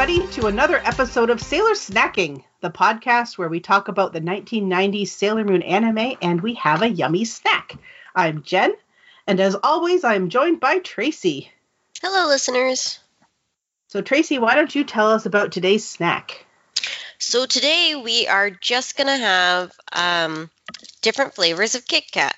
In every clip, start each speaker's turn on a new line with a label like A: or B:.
A: everybody, to another episode of Sailor Snacking, the podcast where we talk about the 1990s Sailor Moon anime and we have a yummy snack. I'm Jen, and as always, I'm joined by Tracy.
B: Hello, listeners.
A: So, Tracy, why don't you tell us about today's snack?
B: So, today we are just going to have um, different flavors of Kit Kat.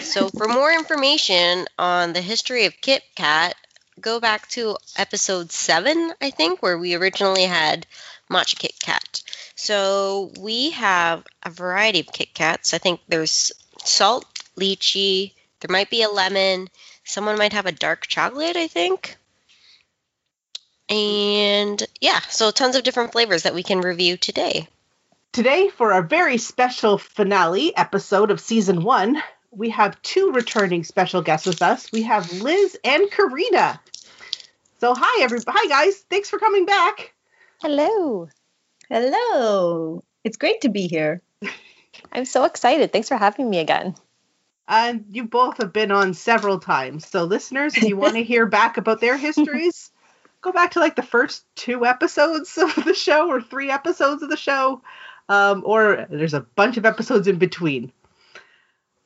B: So, for more information on the history of Kit Kat, go back to episode seven, I think, where we originally had Matcha Kit Kat. So we have a variety of Kit Kats. I think there's salt, lychee, there might be a lemon, someone might have a dark chocolate, I think. And yeah, so tons of different flavors that we can review today.
A: Today, for our very special finale episode of season one, we have two returning special guests with us. We have Liz and Karina. So hi everybody. Hi guys. Thanks for coming back.
C: Hello.
D: Hello. It's great to be here.
C: I'm so excited. Thanks for having me again.
A: And you both have been on several times. So listeners, if you want to hear back about their histories, go back to like the first two episodes of the show or three episodes of the show. Um, or there's a bunch of episodes in between.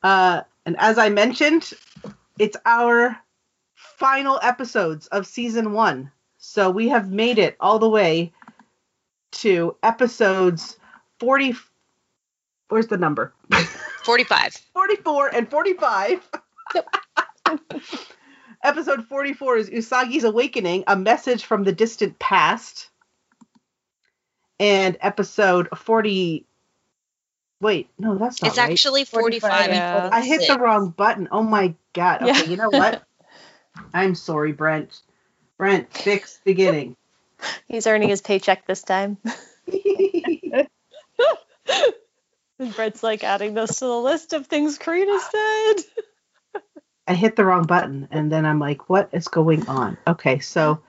A: Uh, and as I mentioned, it's our final episodes of season one. So we have made it all the way to episodes 40. Where's the number?
B: 45.
A: 44 and 45. Episode 44 is Usagi's Awakening, a message from the distant past. And episode 40. Wait, no, that's not
B: It's
A: right.
B: actually 45.
D: 45, yeah.
A: I hit the wrong button. Oh my god. Okay,
C: Yeah.
A: you know what? I'm sorry, Brent. Brent, fix beginning.
C: He's earning his paycheck this time. And Brett's like adding this to the list of things Karina said.
A: I hit the wrong button and then I'm like, what is going on? Okay, so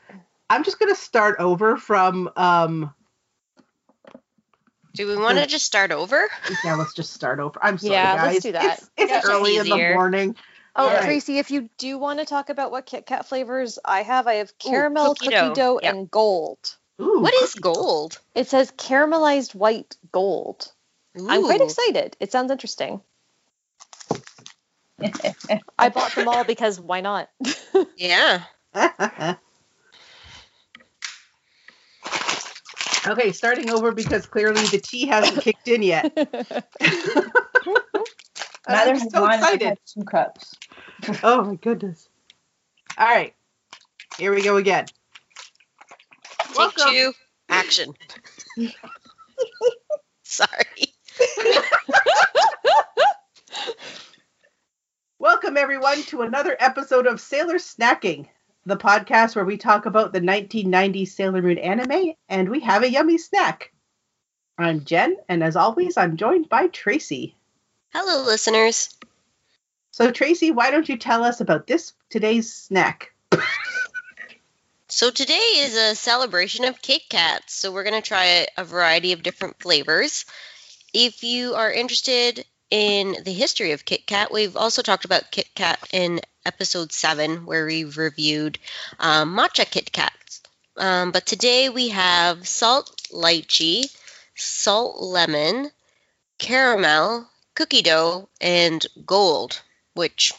A: I'm just gonna start over from um
B: Do we want to just start over?
A: yeah, let's just start over. I'm sorry,
C: Yeah,
A: guys.
C: let's do that.
A: It's, it's
B: Yeah, just
A: early in the morning.
C: Oh,
A: Alright.
C: Tracy, if you do want to talk about what Kit Kat flavors I have, I have caramel,
B: cookie
C: cookie,
B: dough.
C: dough,
B: Yep.
C: and gold.
A: Ooh,
B: What is gold?
C: It says caramelized white gold. I'm quite excited. It sounds interesting. I bought them all because why not?
B: Yeah.
A: okay, starting over because clearly the tea hasn't kicked in yet.
D: Neither
A: I'm
D: has
A: so
D: mine.
A: Excited.
D: had two cups.
A: Oh my goodness. All right. Here we go again.
B: Take
A: Welcome.
B: two. Action. Sorry.
A: Welcome everyone to another episode of Sailor Snacking, the podcast where we talk about the 1990s Sailor Moon anime and we have a yummy snack. I'm Jen, and as always, I'm joined by Tracy.
B: Hello, listeners.
A: So Tracy, why don't you tell us about this today's snack?
B: So today is a celebration of Kit Kats. So we're going to try a, a variety of different flavors. If you are interested in the history of Kit Kat, we've also talked about Kit Kat in episode 7 where we reviewed um, matcha Kit Kats. Um, but today we have salt lychee, salt lemon, caramel, cookie dough, and gold, which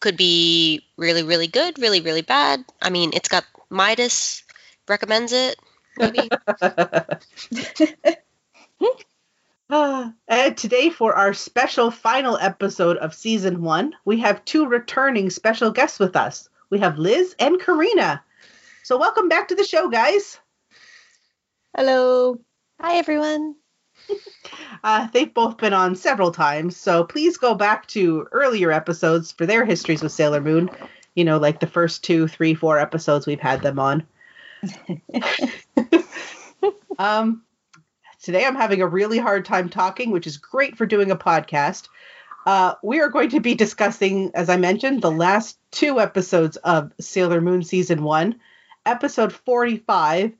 B: could be really, really good, really, really bad. I mean, it's got Midas recommends it, maybe.
A: And today, for our special final episode of season one, we have two returning special guests with us. We have Liz and Karina. So, welcome back to the show, guys.
D: Hello.
C: Hi, everyone.
A: Uh, they've both been on several times, so please go back to earlier episodes for their histories with Sailor Moon. You know, like the first two, three, four episodes we've had them on. um, today I'm having a really hard time talking, which is great for doing a podcast. Uh, we are going to be discussing, as I mentioned, the last two episodes of Sailor Moon Season 1. Episode 45,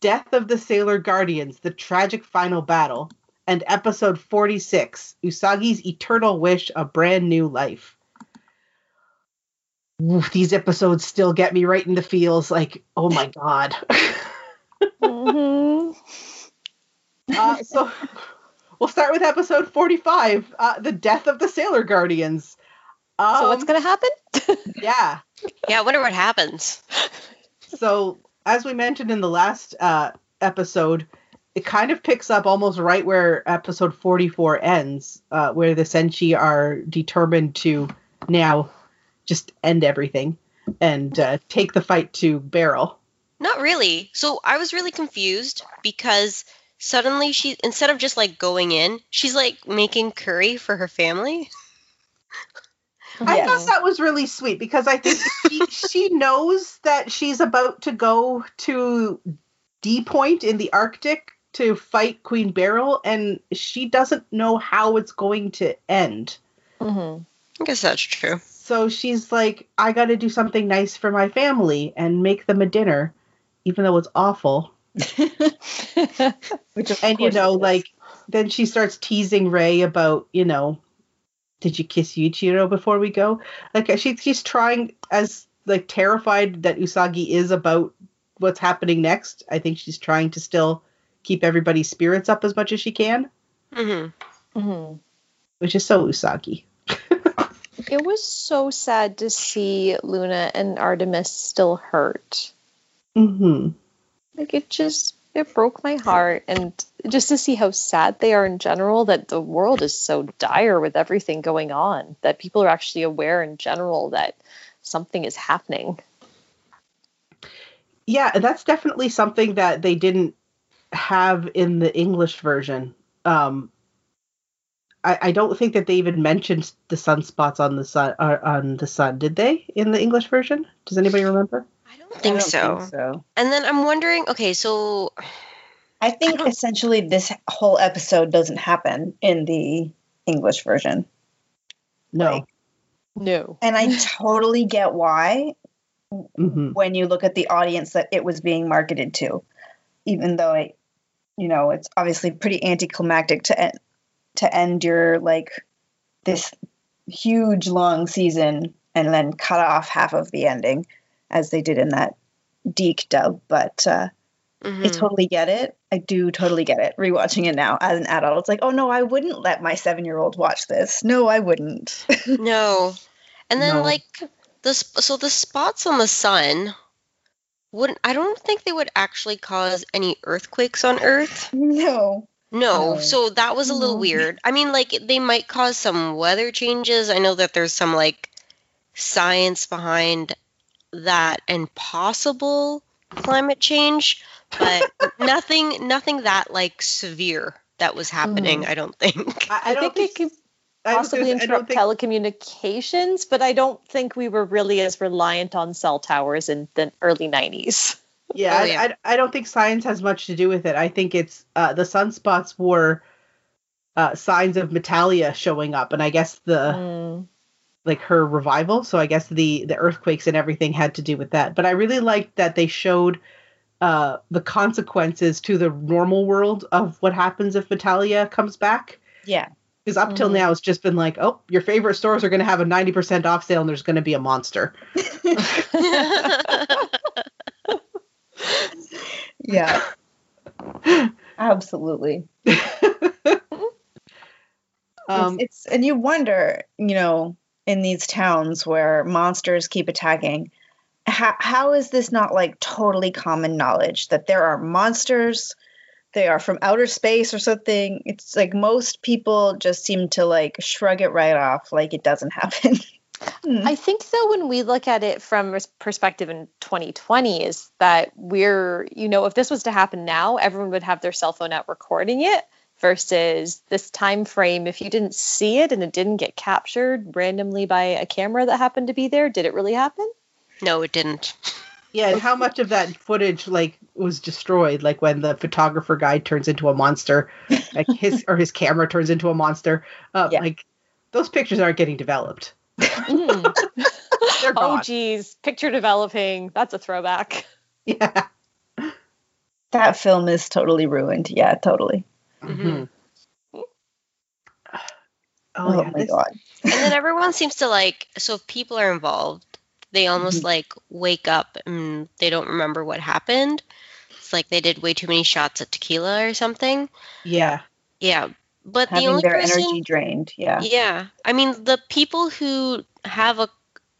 A: Death of the Sailor Guardians, the tragic final battle. And episode 46, Usagi's Eternal Wish, a brand new life. Oof, these episodes still get me right in the feels like, oh my god.
C: Mhm.
A: Uh, so we'll start with episode 45, uh, the death of the Sailor Guardians. Um,
C: So what's gonna happen?
A: Yeah.
B: Yeah, I wonder what happens.
A: So as we mentioned in the last uh, episode, it kind of picks up almost right where episode 44 ends, uh, where the Senshi are determined to now just end everything and uh, take the fight to Beryl.
B: Not really. So I was really confused because suddenly she instead of just like going in, she's like making curry for her family.
A: I thought that was really sweet because I think she, she knows that she's about to go to D Point in the Arctic to fight Queen Beryl, and she doesn't know how it's going to end.
C: Mhm.
B: I guess that's true.
A: So she's like, I got to do something nice for my family and make them a dinner, even though it's awful.
D: Which of
A: And you know, like, then she starts teasing Ray about, you know, did you kiss Yuichiro before we go? Like, she, she's trying, as like terrified that Usagi is about what's happening next. I think she's trying to still keep everybody's spirits up as much as she can,
B: hmm
C: Mhm.
A: which is so Usagi.
C: It was so sad to see Luna and Artemis still hurt.
A: hmm
C: Like it just it broke my heart and just to see how sad they are in general that the world is so dire with everything going on that people are actually aware in general that something is happening.
A: Yeah, that's definitely something that they didn't have in the English version. Um, I, I don't think that they even mentioned the sunspots on the sun uh, on the sun, did they? In the English version? Does anybody remember?
B: I don't
D: I
B: think
D: don't
B: so.
D: think so.
B: And then I'm wondering, okay, so
D: I think
B: don't-
D: essentially this whole episode doesn't happen in the English version.
A: No.
D: Like-
C: No.
D: And I totally get why
A: hmm
D: when you look at the audience that it was being marketed to, even though it, you know, it's obviously pretty anticlimactic to end, to end your like this huge long season and then cut off half of the ending, as they did in that DiC dub. But uh,
B: mhm.
D: I totally get it. I do totally get it. Rewatching it now as an adult, it's like, oh no, I wouldn't let my seven year old watch this. No, I wouldn't.
B: no. And then
A: No.
B: like the sp- so the spots on the sun wouldn't I don't think they would actually cause any earthquakes on Earth.
D: no.
B: No,
D: No.
B: so that was a little
C: No.
B: weird. I mean, like they might cause some weather changes. I know that there's some like science behind that and possible climate change, but nothing nothing that like severe that was happening, I don't think.
A: I, I
C: I,
A: don't
C: think, it could possibly
A: gonna say, I don't
C: interrupt
A: think
C: telecommunications, but I don't think we were really as reliant on cell towers in the early 90s.
A: Yeah,
B: Oh,
A: I,
B: yeah.
A: I, I don't think science has much to do with it. I think it's uh, the sunspots were uh, signs of Metalia showing up, and I guess the
C: Mm.
A: Like her revival. So I guess the the earthquakes and everything had to do with that. But I really liked that they showed uh, the consequences to the normal world of what happens if Metalia comes back.
D: Yeah.
A: Because up till
C: Mhm.
A: now, it's just been like, oh, your favorite stores are going to have a ninety percent off sale, and there's going to be a monster.
D: Yeah. Absolutely.
A: Um,
D: it's, it's and you wonder, you know, in these towns where monsters keep attacking, how how is this not like totally common knowledge that there are monsters? They are from outer space or something. It's like most people just seem to like shrug it right off, like it doesn't happen. Hmm.
C: I think though when we look at it from perspective in 2020 is that we're you know if this was to happen now everyone would have their cell phone out recording it versus this time frame if you didn't see it and it didn't get captured randomly by a camera that happened to be there did it really happen
B: no, it didn't.
A: Yeah, and how much of that footage like was destroyed? Like when the photographer guy turns into a monster, like his or his camera turns into a monster. Uh,
D: Yeah.
A: Like those pictures aren't getting developed.
C: Mm. Oh
A: gone.
C: geez picture developing that's a throwback
A: Yeah.
D: that film is totally ruined. Yeah, totally.
A: Mhm. Oh,
D: Oh,
A: yeah,
D: my
A: this-
D: god.
B: and then everyone seems to like so if people are involved they almost
A: Mhm.
B: like wake up and they don't remember what happened It's like they did way too many shots at tequila or something.
A: Yeah.
B: Yeah, but the only
D: their
B: person,
D: energy drained. Yeah.
B: yeah, I mean the people who have a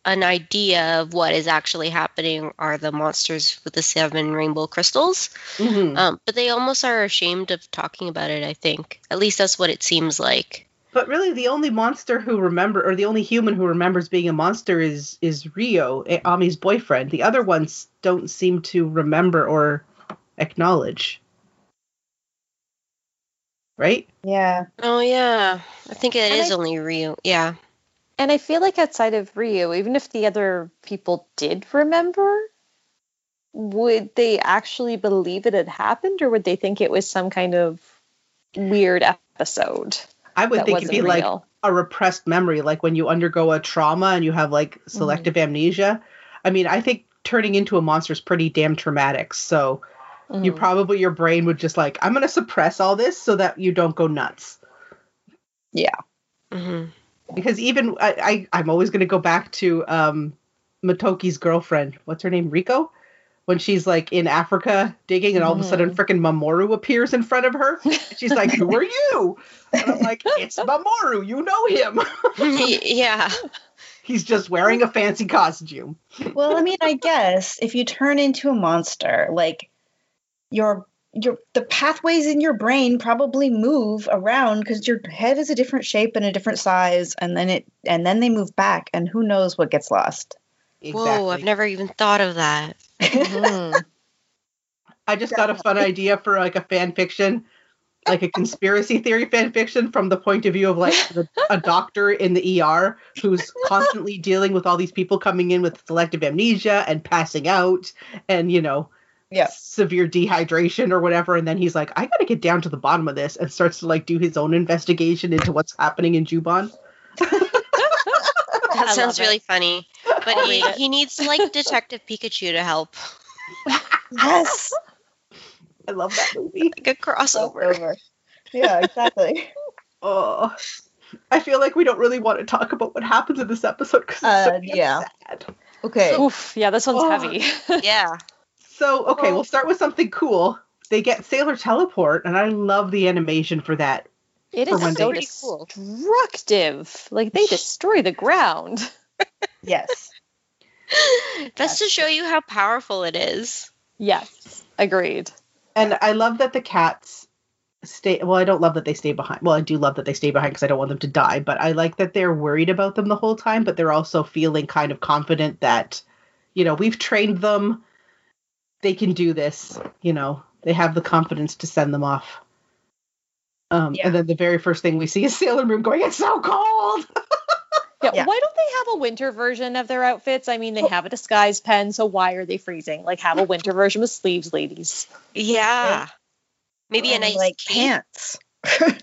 B: an idea of what is actually happening are the monsters with the seven rainbow crystals.
A: Mhm.
B: Um, but they almost are ashamed of talking about it. I think at least that's what it seems like.
A: But really, the only monster who remember, or the only human who remembers being a monster, is is Ryo, Ami's boyfriend. The other ones don't seem to remember or acknowledge. Right?
D: Yeah.
B: Oh yeah, I think it
C: And
B: is
C: I-
B: only Ryu. Yeah.
C: And I feel like outside of Ryu, even if the other people did remember, would they actually believe it had happened or would they think it was some kind of weird episode
A: I would think it'd
C: wasn't
A: be like a repressed memory, like when you undergo a trauma and you have like selective amnesia. I mean, I think turning into a monster is pretty damn traumatic. So you
C: Mhm.
A: probably your brain would just like, I'm gonna suppress all this so that you don't go nuts.
B: hmm
A: because even I, I I'm always going to go back to um Motoki's girlfriend. What's her name? Rico. When she's like in Africa digging, and all of a sudden, freaking Mamoru appears in front of her. She's like, "Who are you?" And I'm like, "It's Mamoru. You know him.
B: yeah.
A: He's just wearing a fancy costume."
D: Well, I mean, I guess if you turn into a monster, like your your the pathways in your brain probably move around because your head is a different shape and a different size, and then it and then they move back, and who knows what gets lost.
B: Whoa, I've never even thought of that.
C: Mhm.
A: I just got a fun idea for like a fan fiction, like a conspiracy theory fan fiction from the point of view of like the, a doctor in the ER who's constantly dealing with all these people coming in with selective amnesia and passing out and you know
D: Yeah.
A: severe dehydration or whatever and then he's like I got to get down to the bottom of this and starts to like do his own investigation into what's happening in Juban.
B: That
C: I
B: sounds really
C: it.
B: funny. But he,
C: read it.
B: he needs like Detective Pikachu to help.
D: yes,
A: I love that movie.
B: Like a crossover.
D: over. Yeah, exactly.
A: Oh. I feel like we don't really want to talk about what happens in this episode because
D: Uh,
A: so
D: yeah.
A: sad.
D: Okay.
C: Oof, yeah, this one's
A: Oh.
C: heavy.
B: Yeah.
A: So, okay,
B: Well-
A: we'll start with something cool. They get Sailor Teleport, and I love the animation for that.
C: It
A: For
C: is
A: when
C: so
B: they- Pretty cool.
C: destructive. Like they destroy the ground.
D: Yes.
B: That's to show you how powerful it is.
C: Yes, agreed.
A: And I love that the cats stay. Well, I don't love that they stay behind. Well, I do love that they stay behind because I don't want them to die, but I like that they're worried about them the whole time, but they're also feeling kind of confident that, you know, we've trained them. They can do this. You know, they have the confidence to send them off. Um,
D: Yeah.
A: And then the very first thing we see is Sailor Moon going, It's so cold!
C: Yeah,
D: Yeah.
C: why don't they have a winter version of their outfits? I mean, they have a disguise pen, so why are they freezing? Like, have a winter version with sleeves, ladies.
B: Yeah. Maybe a nice
D: like pants.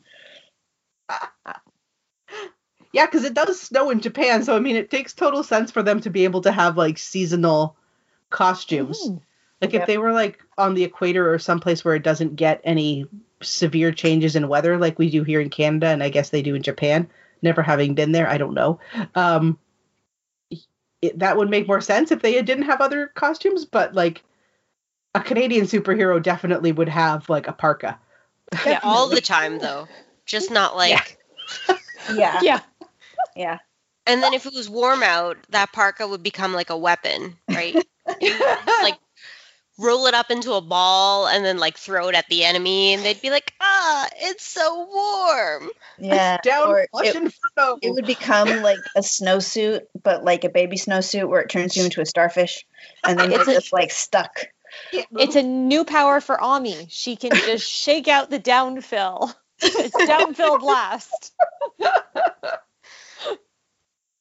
A: Yeah, because it does snow in Japan, so I mean, it takes total sense for them to be able to have like seasonal costumes.
C: Mm.
A: Like if they were like on the equator or someplace where it doesn't get any severe changes in weather like we do here in Canada, and I guess they do in Japan. Never having been there, I don't know. Um, it, that would make more sense if they didn't have other costumes, but like a Canadian superhero definitely would have like a parka.
B: Yeah, all the time though. Just not like
D: Yeah.
C: Yeah.
D: Yeah.
B: and then if it was warm out, that parka would become like a weapon, right? like roll it up into a ball and then like throw it at the enemy and they'd be like, ah, it's so warm.
D: Yeah.
A: Down
D: Or it,
A: inferno.
D: it would become like a snowsuit, but like a baby snowsuit where it turns you into a starfish, and then you're
C: It's a-
D: just like stuck.
C: It's a new power for Ami. She can just shake out the downfill. It's downfill blast.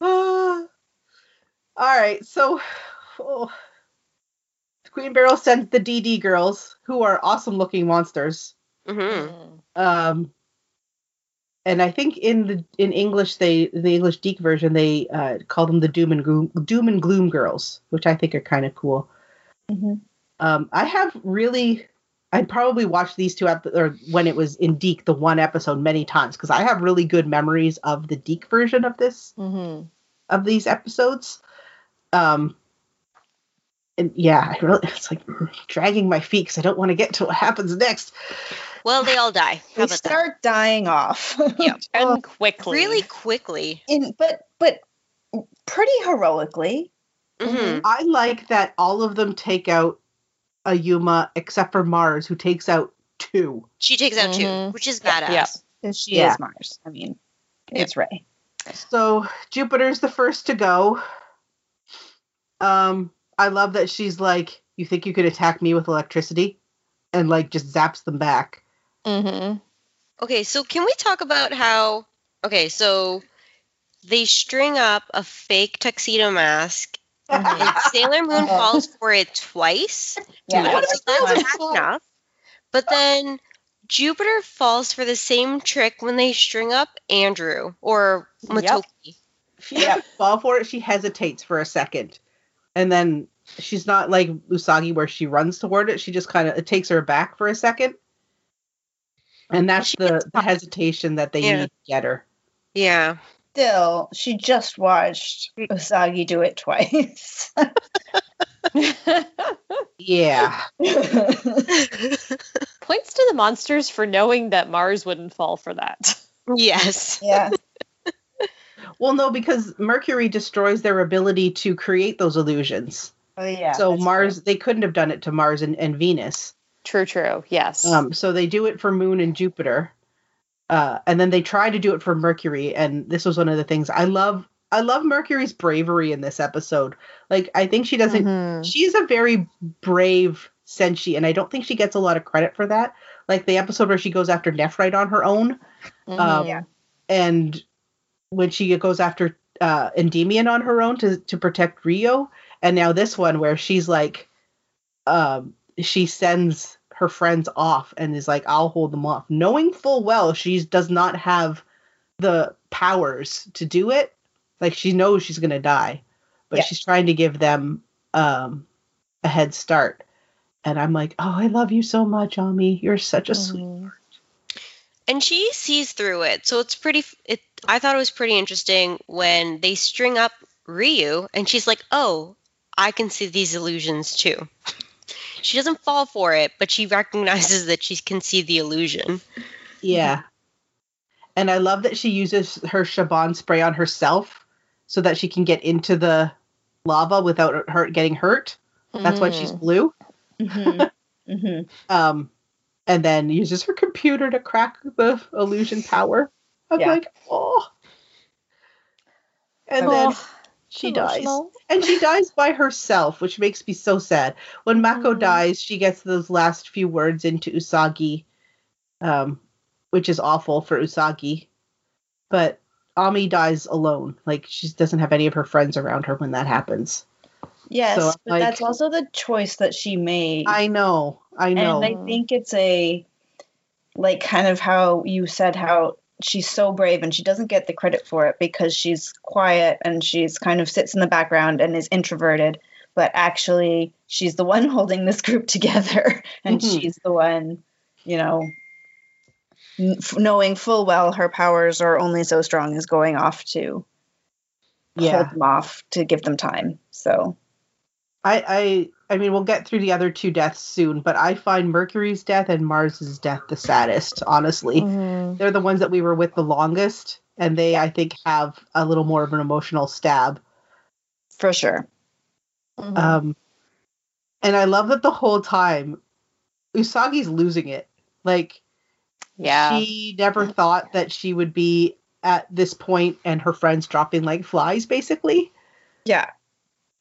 A: all right, so oh, Queen Beryl sends the DD girls, who are awesome looking monsters.
B: hmm
A: Um, and I think in the in English they the English DiC version they uh, call them the Doom and Gloom Doom and Gloom girls, which I think are kind of cool.
D: Mhm.
A: Um, I have really, I'd probably watched these two ep- or when it was in DiC the one episode many times because I have really good memories of the DiC version of this
C: Mm-hmm.
A: of these episodes. Um, and yeah, I really, it's like dragging my feet because I don't want to get to what happens next.
B: Well, they all die. How
D: They
B: about that?
D: start dying off.
B: Yep.
C: And quickly.
B: Really quickly.
D: In, but but pretty heroically.
B: hmm
A: I like that all of them take out a Youma except for Mars, who takes out two.
B: She takes out two,
C: Mhm.
B: which is badass.
C: Yeah.
D: Because she
A: Yeah.
D: is Mars. I mean, it's Ray.
A: So Jupiter's the first to go. Um, I love that she's like, "You think you could attack me with electricity?" and like just zaps them back.
C: hmm
B: Okay, so can we talk about how? Okay, so they string up a fake tuxedo mask, and Sailor Moon
D: Uh-huh.
B: falls for it twice.
D: Yeah,
B: so
D: that's
B: that's
D: fun.
B: enough. But then Jupiter falls for the same trick when they string up Andrew or
C: Yep.
B: Motoki.
A: She doesn't fall for it. She hesitates for a second, and then she's not like Usagi where she runs toward it. She just kind of it takes her back for a second, and that's
B: She
A: the, the hesitation that they
B: Yeah.
A: need to get her.
B: Yeah.
D: Still, she just watched mm. Usagi do it twice.
A: Yeah,
C: Points to the monsters for knowing that Mars wouldn't fall for that.
B: yes.
D: yeah.
A: Well, no, because Mercury destroys their ability to create those illusions.
D: Oh yeah.
A: so
D: that's
A: Mars, they couldn't have done it to Mars and, and Venus.
C: True, true. Yes.
A: Um, so they do it for Moon and Jupiter, uh, and then they try to do it for Mercury. And this was one of the things I love. I love Mercury's bravery in this episode. Like I think she doesn't.
C: Mhm.
A: She's a very brave Senshi, and I don't think she gets a lot of credit for that. Like the episode where she goes after Nephrite on her own,
C: Mhm.
A: um,
D: Yeah.
A: and when she goes after uh, Endymion on her own to to protect Ryo, and now this one where she's like, um, she sends her friends off and is like, "I'll hold them off," knowing full well she does not have the powers to do it. Like she knows she's gonna die, but
D: Yeah.
A: she's trying to give them um, a head start. And I'm like, "Oh, I love you so much, Ami. You're such a sweet."
C: Mhm.
B: and she sees through it so it's pretty it i thought it was pretty interesting when they string up ryu and she's like oh i can see these illusions too she doesn't fall for it but she recognizes that she can see the illusion
A: Yeah. And I love that she uses her Shabon spray on herself so that she can get into the lava without her getting hurt. That's why she's
C: Mhm.
A: blue.
D: hmm hmm
A: Um, and then uses her computer to crack the illusion power. I'm
D: Yeah.
A: like, oh. And then
C: Oh,
A: she dies.
C: emotional.
A: And she dies by herself, which makes me so sad. When Mako
C: Mhm.
A: dies, she gets those last few words into Usagi, um, which is awful for Usagi. But Ami dies alone. Like she doesn't have any of her friends around her when that happens.
D: Yes,
A: So,
D: but
A: like-
D: that's also the choice that she made.
A: I know. I know.
D: And I think it's a like kind of how you said how she's so brave and she doesn't get the credit for it because she's quiet and she's kind of sits in the background and is introverted, but actually she's the one holding this group together and
A: Mhm.
D: she's the one, you know, knowing full well her powers are only so strong as going off to
A: yeah.
D: hold them off to give them time. So
A: I, I mean we'll get through the other two deaths soon, but I find Mercury's death and Mars's death the saddest, honestly.
C: Mhm.
A: They're the ones that we were with the longest, and they I think have a little more of an emotional stab.
D: for sure.
C: Mhm.
A: Um, and I love that the whole time Usagi's losing it. Like
C: yeah.
A: she never thought that she would be at this point and her friends dropping like flies basically.
D: Yeah.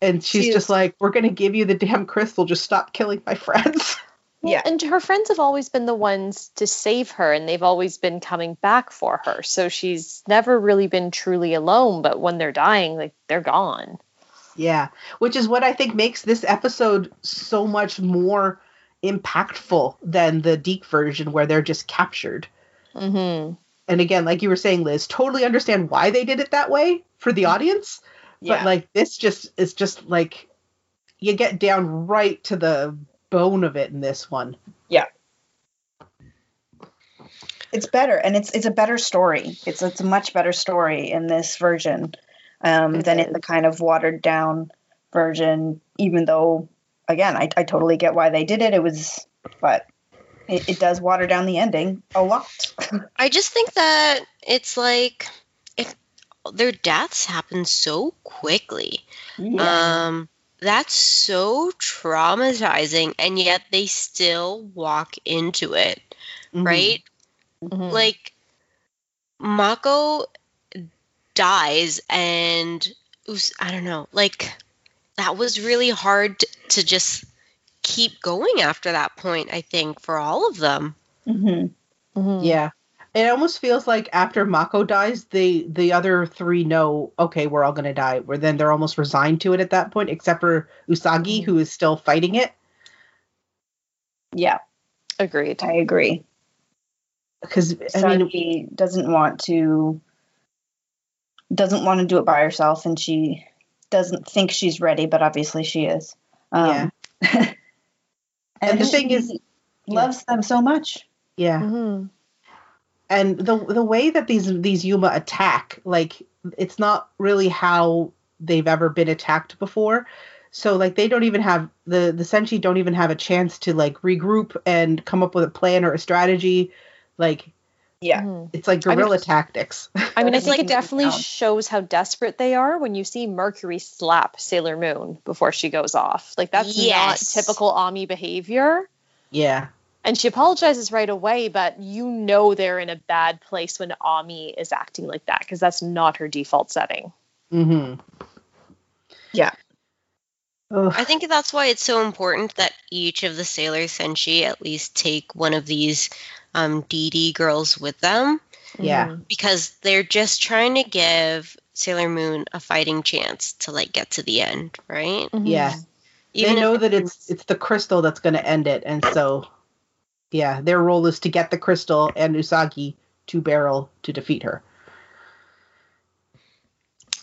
A: And she's
D: She
A: just like, We're gonna give you the damn crystal, just stop killing my friends.
C: Well,
D: Yeah.
C: And her friends have always been the ones to save her, and they've always been coming back for her. So she's never really been truly alone. But when they're dying, like they're gone.
A: yeah. Which is what I think makes this episode so much more impactful than the DiC version where they're just captured.
C: hmm
A: And again, like you were saying, Liz, totally understand why they did it that way for the audience.
D: Yeah.
A: but like this just is just like you get down right to the bone of it in this one yeah
D: it's better and it's it's a better story it's it's a much better story in this version um,
C: It
D: than in the kind of watered down version even though again, I, I totally get why they did it. It was, but it, it does water down the ending a lot.
B: I just think that it's like if their deaths happen so quickly. Um that's so traumatizing and yet they still walk into it,
A: Mhm.
B: right?
C: Mhm.
B: Like Mako dies and Us- I don't know, like that was really hard to, to just keep going after that point, I think, for all of them.
D: hmm
C: Mhm.
A: Yeah. It almost feels like after Mako dies, the the other three know, okay, we're all gonna die. Where then they're almost resigned to it at that point, except for Usagi,
C: Mhm.
A: who is still fighting it.
D: Yeah,
C: Agreed.
D: I agree.
A: Because I mean,
D: Saki doesn't want to doesn't want to do it by herself, and she doesn't think she's ready, but obviously she is. Um, and,
A: And the thing
D: she
A: is-
D: loves them so much.
A: yeah.
C: Mhm.
A: And the the way that these these Youma attack, like it's not really how they've ever been attacked before. So like they don't even have the the Senshi don't even have a chance to like regroup and come up with a plan or a strategy. Like
D: Yeah.
C: Mhm.
A: it's like
C: I mean-
A: guerrilla tactics.
C: I mean, I think
D: like
C: it definitely
D: down.
C: shows how desperate they are when you see Mercury slap Sailor Moon before she goes off. Like that's
B: Yes.
C: not typical Ami behavior.
A: yeah.
C: And she apologizes right away, but you know they're in a bad place when Ami is acting like that because that's not her default setting.
A: Mm-hmm.
D: Yeah.
A: Ugh.
B: I think that's why it's so important that each of the Sailor Senshi at least take one of these um, DD girls with them
A: Yeah.
C: Mhm.
B: because they're just trying to give Sailor Moon a fighting chance to like get to the end, right?
C: Mhm.
A: Yeah.
B: Even
A: they know
B: it
A: that it's it's the crystal that's going to end it, and so yeah, their role is to get the crystal and Usagi to Beryl to defeat her.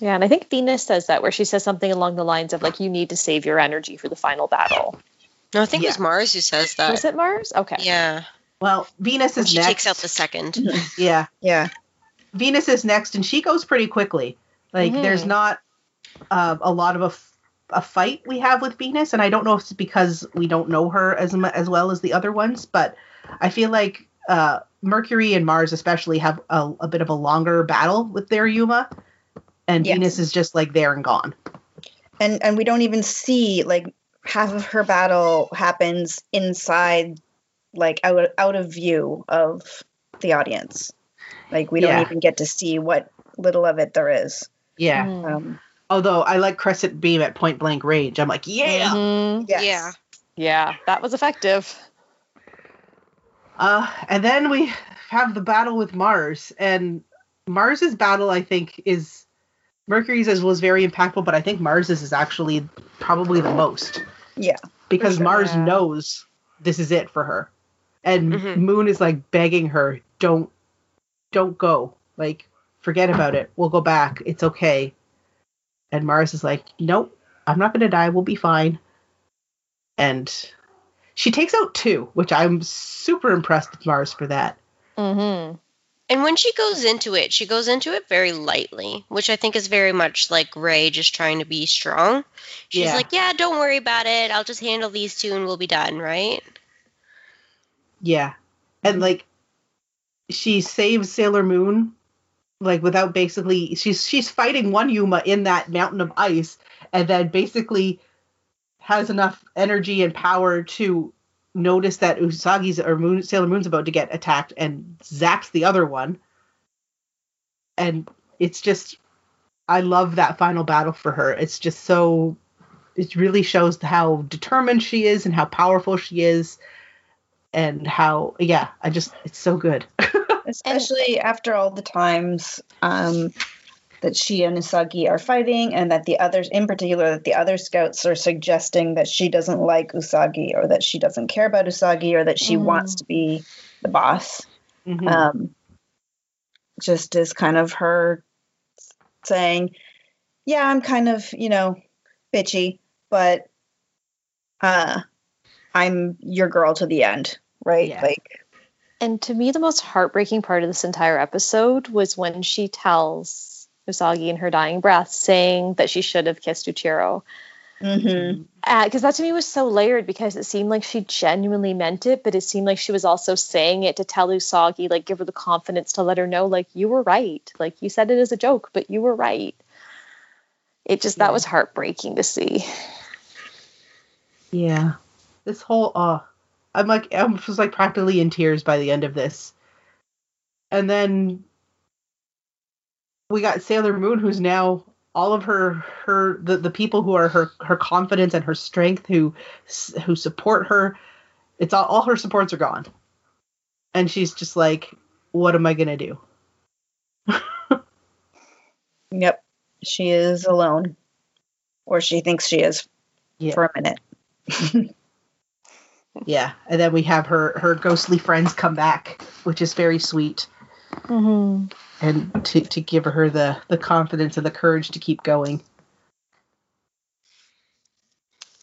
C: Yeah, and I think Venus says that where she says something along the lines of like, "You need to save your energy for the final battle."
B: no, I think it was Mars who says that.
C: Was it Mars? Okay.
B: Yeah,
A: Well, Venus
B: when
A: is
B: she
A: next.
B: She takes out the second.
A: yeah,
D: Yeah.
A: Venus is next, and she goes pretty quickly. Like,
C: Mhm.
A: there's not uh, a lot of a, f- a fight we have with Venus, and I don't know if it's because we don't know her as as well as the other ones, but I feel like uh, Mercury and Mars especially have a, a bit of a longer battle with their Youma, and
D: Yes.
A: Venus is just like there and gone.
D: And and we don't even see like half of her battle happens inside like out out of view of the audience. Like we don't
A: Yeah.
D: even get to see what little of it there is.
A: Yeah.
C: Mhm.
D: Um,
A: Although I like Crescent Beam at point blank range, I'm like, yeah.
C: Mhm.
D: yes.
B: Yeah.
C: Yeah, that was effective.
A: Uh, and then we have the battle with Mars, and Mars's battle, I think, is Mercury's is, was very impactful, but I think Mars's is actually probably the most
D: Yeah.
A: because
D: sure.
A: Mars
C: Yeah.
A: knows this is it for her, and
B: Mhm.
A: Moon is like begging her, "Don't, don't go. Like, forget about it. We'll go back. It's okay." And Mars is like, "Nope, I'm not gonna die. We'll be fine." And she takes out two, which I'm super impressed with Mars for that.
C: Mm-hmm.
B: And when she goes into it, she goes into it very lightly, which I think is very much like Ray just trying to be strong. She's
A: Yeah.
B: like, "Yeah, don't worry about it. I'll just handle these two and we'll be done, right?"
A: Yeah. And like she saves Sailor Moon like without basically she's she's fighting one Youma in that mountain of ice and then basically has enough energy and power to notice that Usagi's or Moon Sailor Moon's about to get attacked and zaps the other one. And it's just I love that final battle for her. It's just so it really shows how determined she is and how powerful she is and how yeah i just it's so good
D: especially after all the times um, that she and Usagi are fighting, and that the others, in particular, that the other scouts are suggesting that she doesn't like Usagi, or that she doesn't care about Usagi, or that she
C: Mm.
D: wants to be the boss.
A: Mhm.
D: Um, just as kind of her saying, "Yeah, I'm kind of, you know, bitchy, but uh, I'm your girl to the end." Right?
A: Yeah.
D: Like,
C: And to me, the most heartbreaking part of this entire episode was when she tells Usagi in her dying breath, saying that she should have kissed Yuichiro.
D: Mm-hmm.
C: because uh, that to me was so layered because it seemed like she genuinely meant it, but it seemed like she was also saying it to tell Usagi, like give her the confidence to let her know, like you were right, like you said it as a joke, but you were right. It just
A: Yeah.
C: that was heartbreaking to see.
A: Yeah. This whole uh I'm like I was like practically in tears by the end of this. And then we got Sailor Moon who's now all of her her the, the people who are her her confidence and her strength who who support her it's all all her supports are gone. And she's just like what am I going to do?
D: Yep. She is alone. Or she thinks she is
A: Yeah.
D: for a minute.
A: Yeah. And then we have her her ghostly friends come back, which is very sweet.
C: Mm-hmm.
A: and to, to give her the, the confidence and the courage to keep going.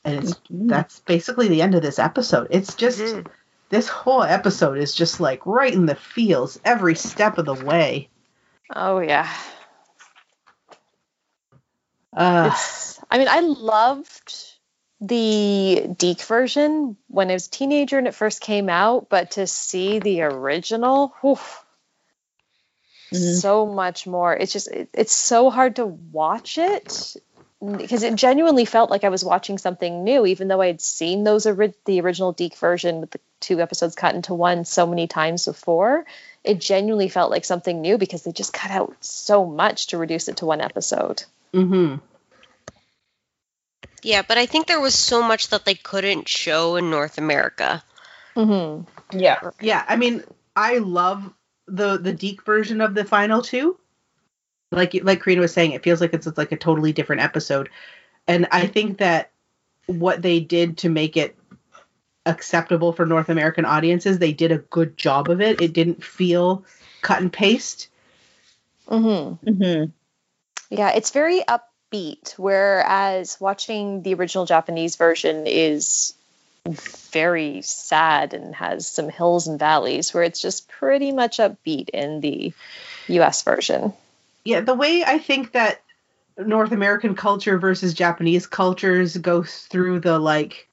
A: And it's that's basically the end of this episode. It's just this whole episode is just like right in the feels every step of the way.
C: Oh yeah.
A: Uh,
C: I mean, I loved the DiC version when I was a teenager and it first came out, but to see the original, whew,
D: Mhm.
C: so much more. It's just it, it's so hard to watch it because it genuinely felt like I was watching something new, even though I had seen those ori- the original DiC version with the two episodes cut into one so many times before. It genuinely felt like something new because they just cut out so much to reduce it to one episode.
A: hmm
B: Yeah, but I think there was so much that they couldn't show in North America.
C: Mm-hmm.
D: Yeah.
A: Yeah, I mean, I love the the DiC version of the final two. Like like Karina was saying, it feels like it's, it's like a totally different episode, and I think that what they did to make it acceptable for North American audiences, they did a good job of it. It didn't feel cut and paste.
C: Mm-hmm.
D: hmm
C: Yeah, it's very upbeat, whereas watching the original Japanese version is very sad and has some hills and valleys, where it's just pretty much upbeat in the US version.
A: Yeah, the way I think that North American culture versus Japanese cultures goes through the like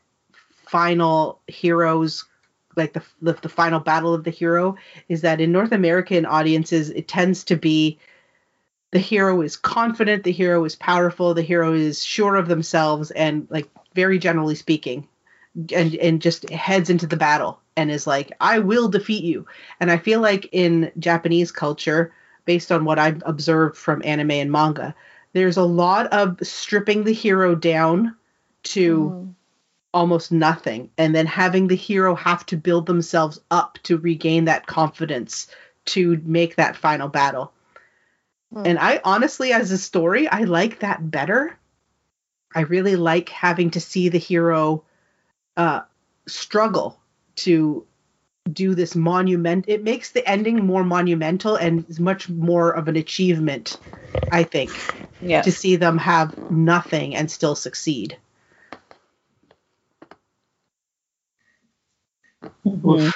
A: final heroes like the, the the final battle of the hero is that in North American audiences it tends to be the hero is confident, the hero is powerful, the hero is sure of themselves and like very generally speaking and and just heads into the battle and is like I will defeat you. And I feel like in Japanese culture based on what I've observed from anime and manga, there's a lot of stripping the hero down to
C: Mm.
A: almost nothing and then having the hero have to build themselves up to regain that confidence to make that final battle.
C: Hmm.
A: And I honestly as a story, I like that better. I really like having to see the hero uh struggle to do this monument it makes the ending more monumental and is much more of an achievement i think
D: Yeah.
A: to see them have nothing and still succeed
D: Mhm.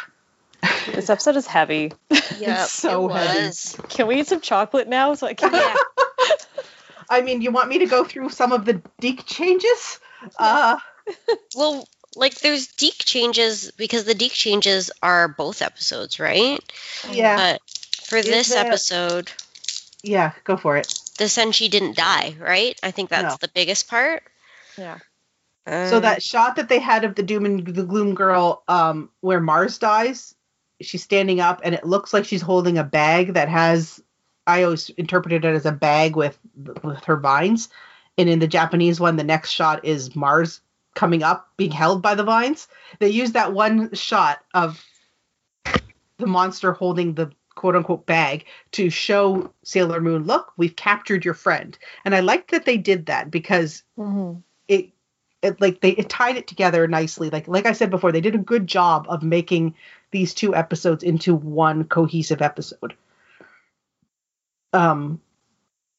A: Oof.
C: This episode is heavy.
B: Yeah,
A: so
B: it
A: heavy.
B: was.
C: Can we eat some chocolate now so I can?
B: Yeah.
A: i mean you want me to go through some of the DiC changes uh
B: Well, like there's DiC changes because the DiC changes are both episodes, right?
A: yeah
B: But for
A: Is
B: this
A: that-
B: episode,
A: yeah go for it
B: the Senshi didn't die, right? I think that's
A: No.
B: the biggest part.
C: Yeah.
A: so
B: Um,
A: that shot that they had of the doom and the gloom girl um where mars dies she's standing up and it looks like she's holding a bag that has i always interpreted it as a bag with with her vines. And in the japanese one the next shot is mars coming up being held by the vines. They use that one shot of the monster holding the quote unquote bag to show sailor moon look we've captured your friend. And i liked that they did that because
C: Mm-hmm.
A: It, it like they it tied it together nicely like like i said before they did a good job of making these two episodes into one cohesive episode um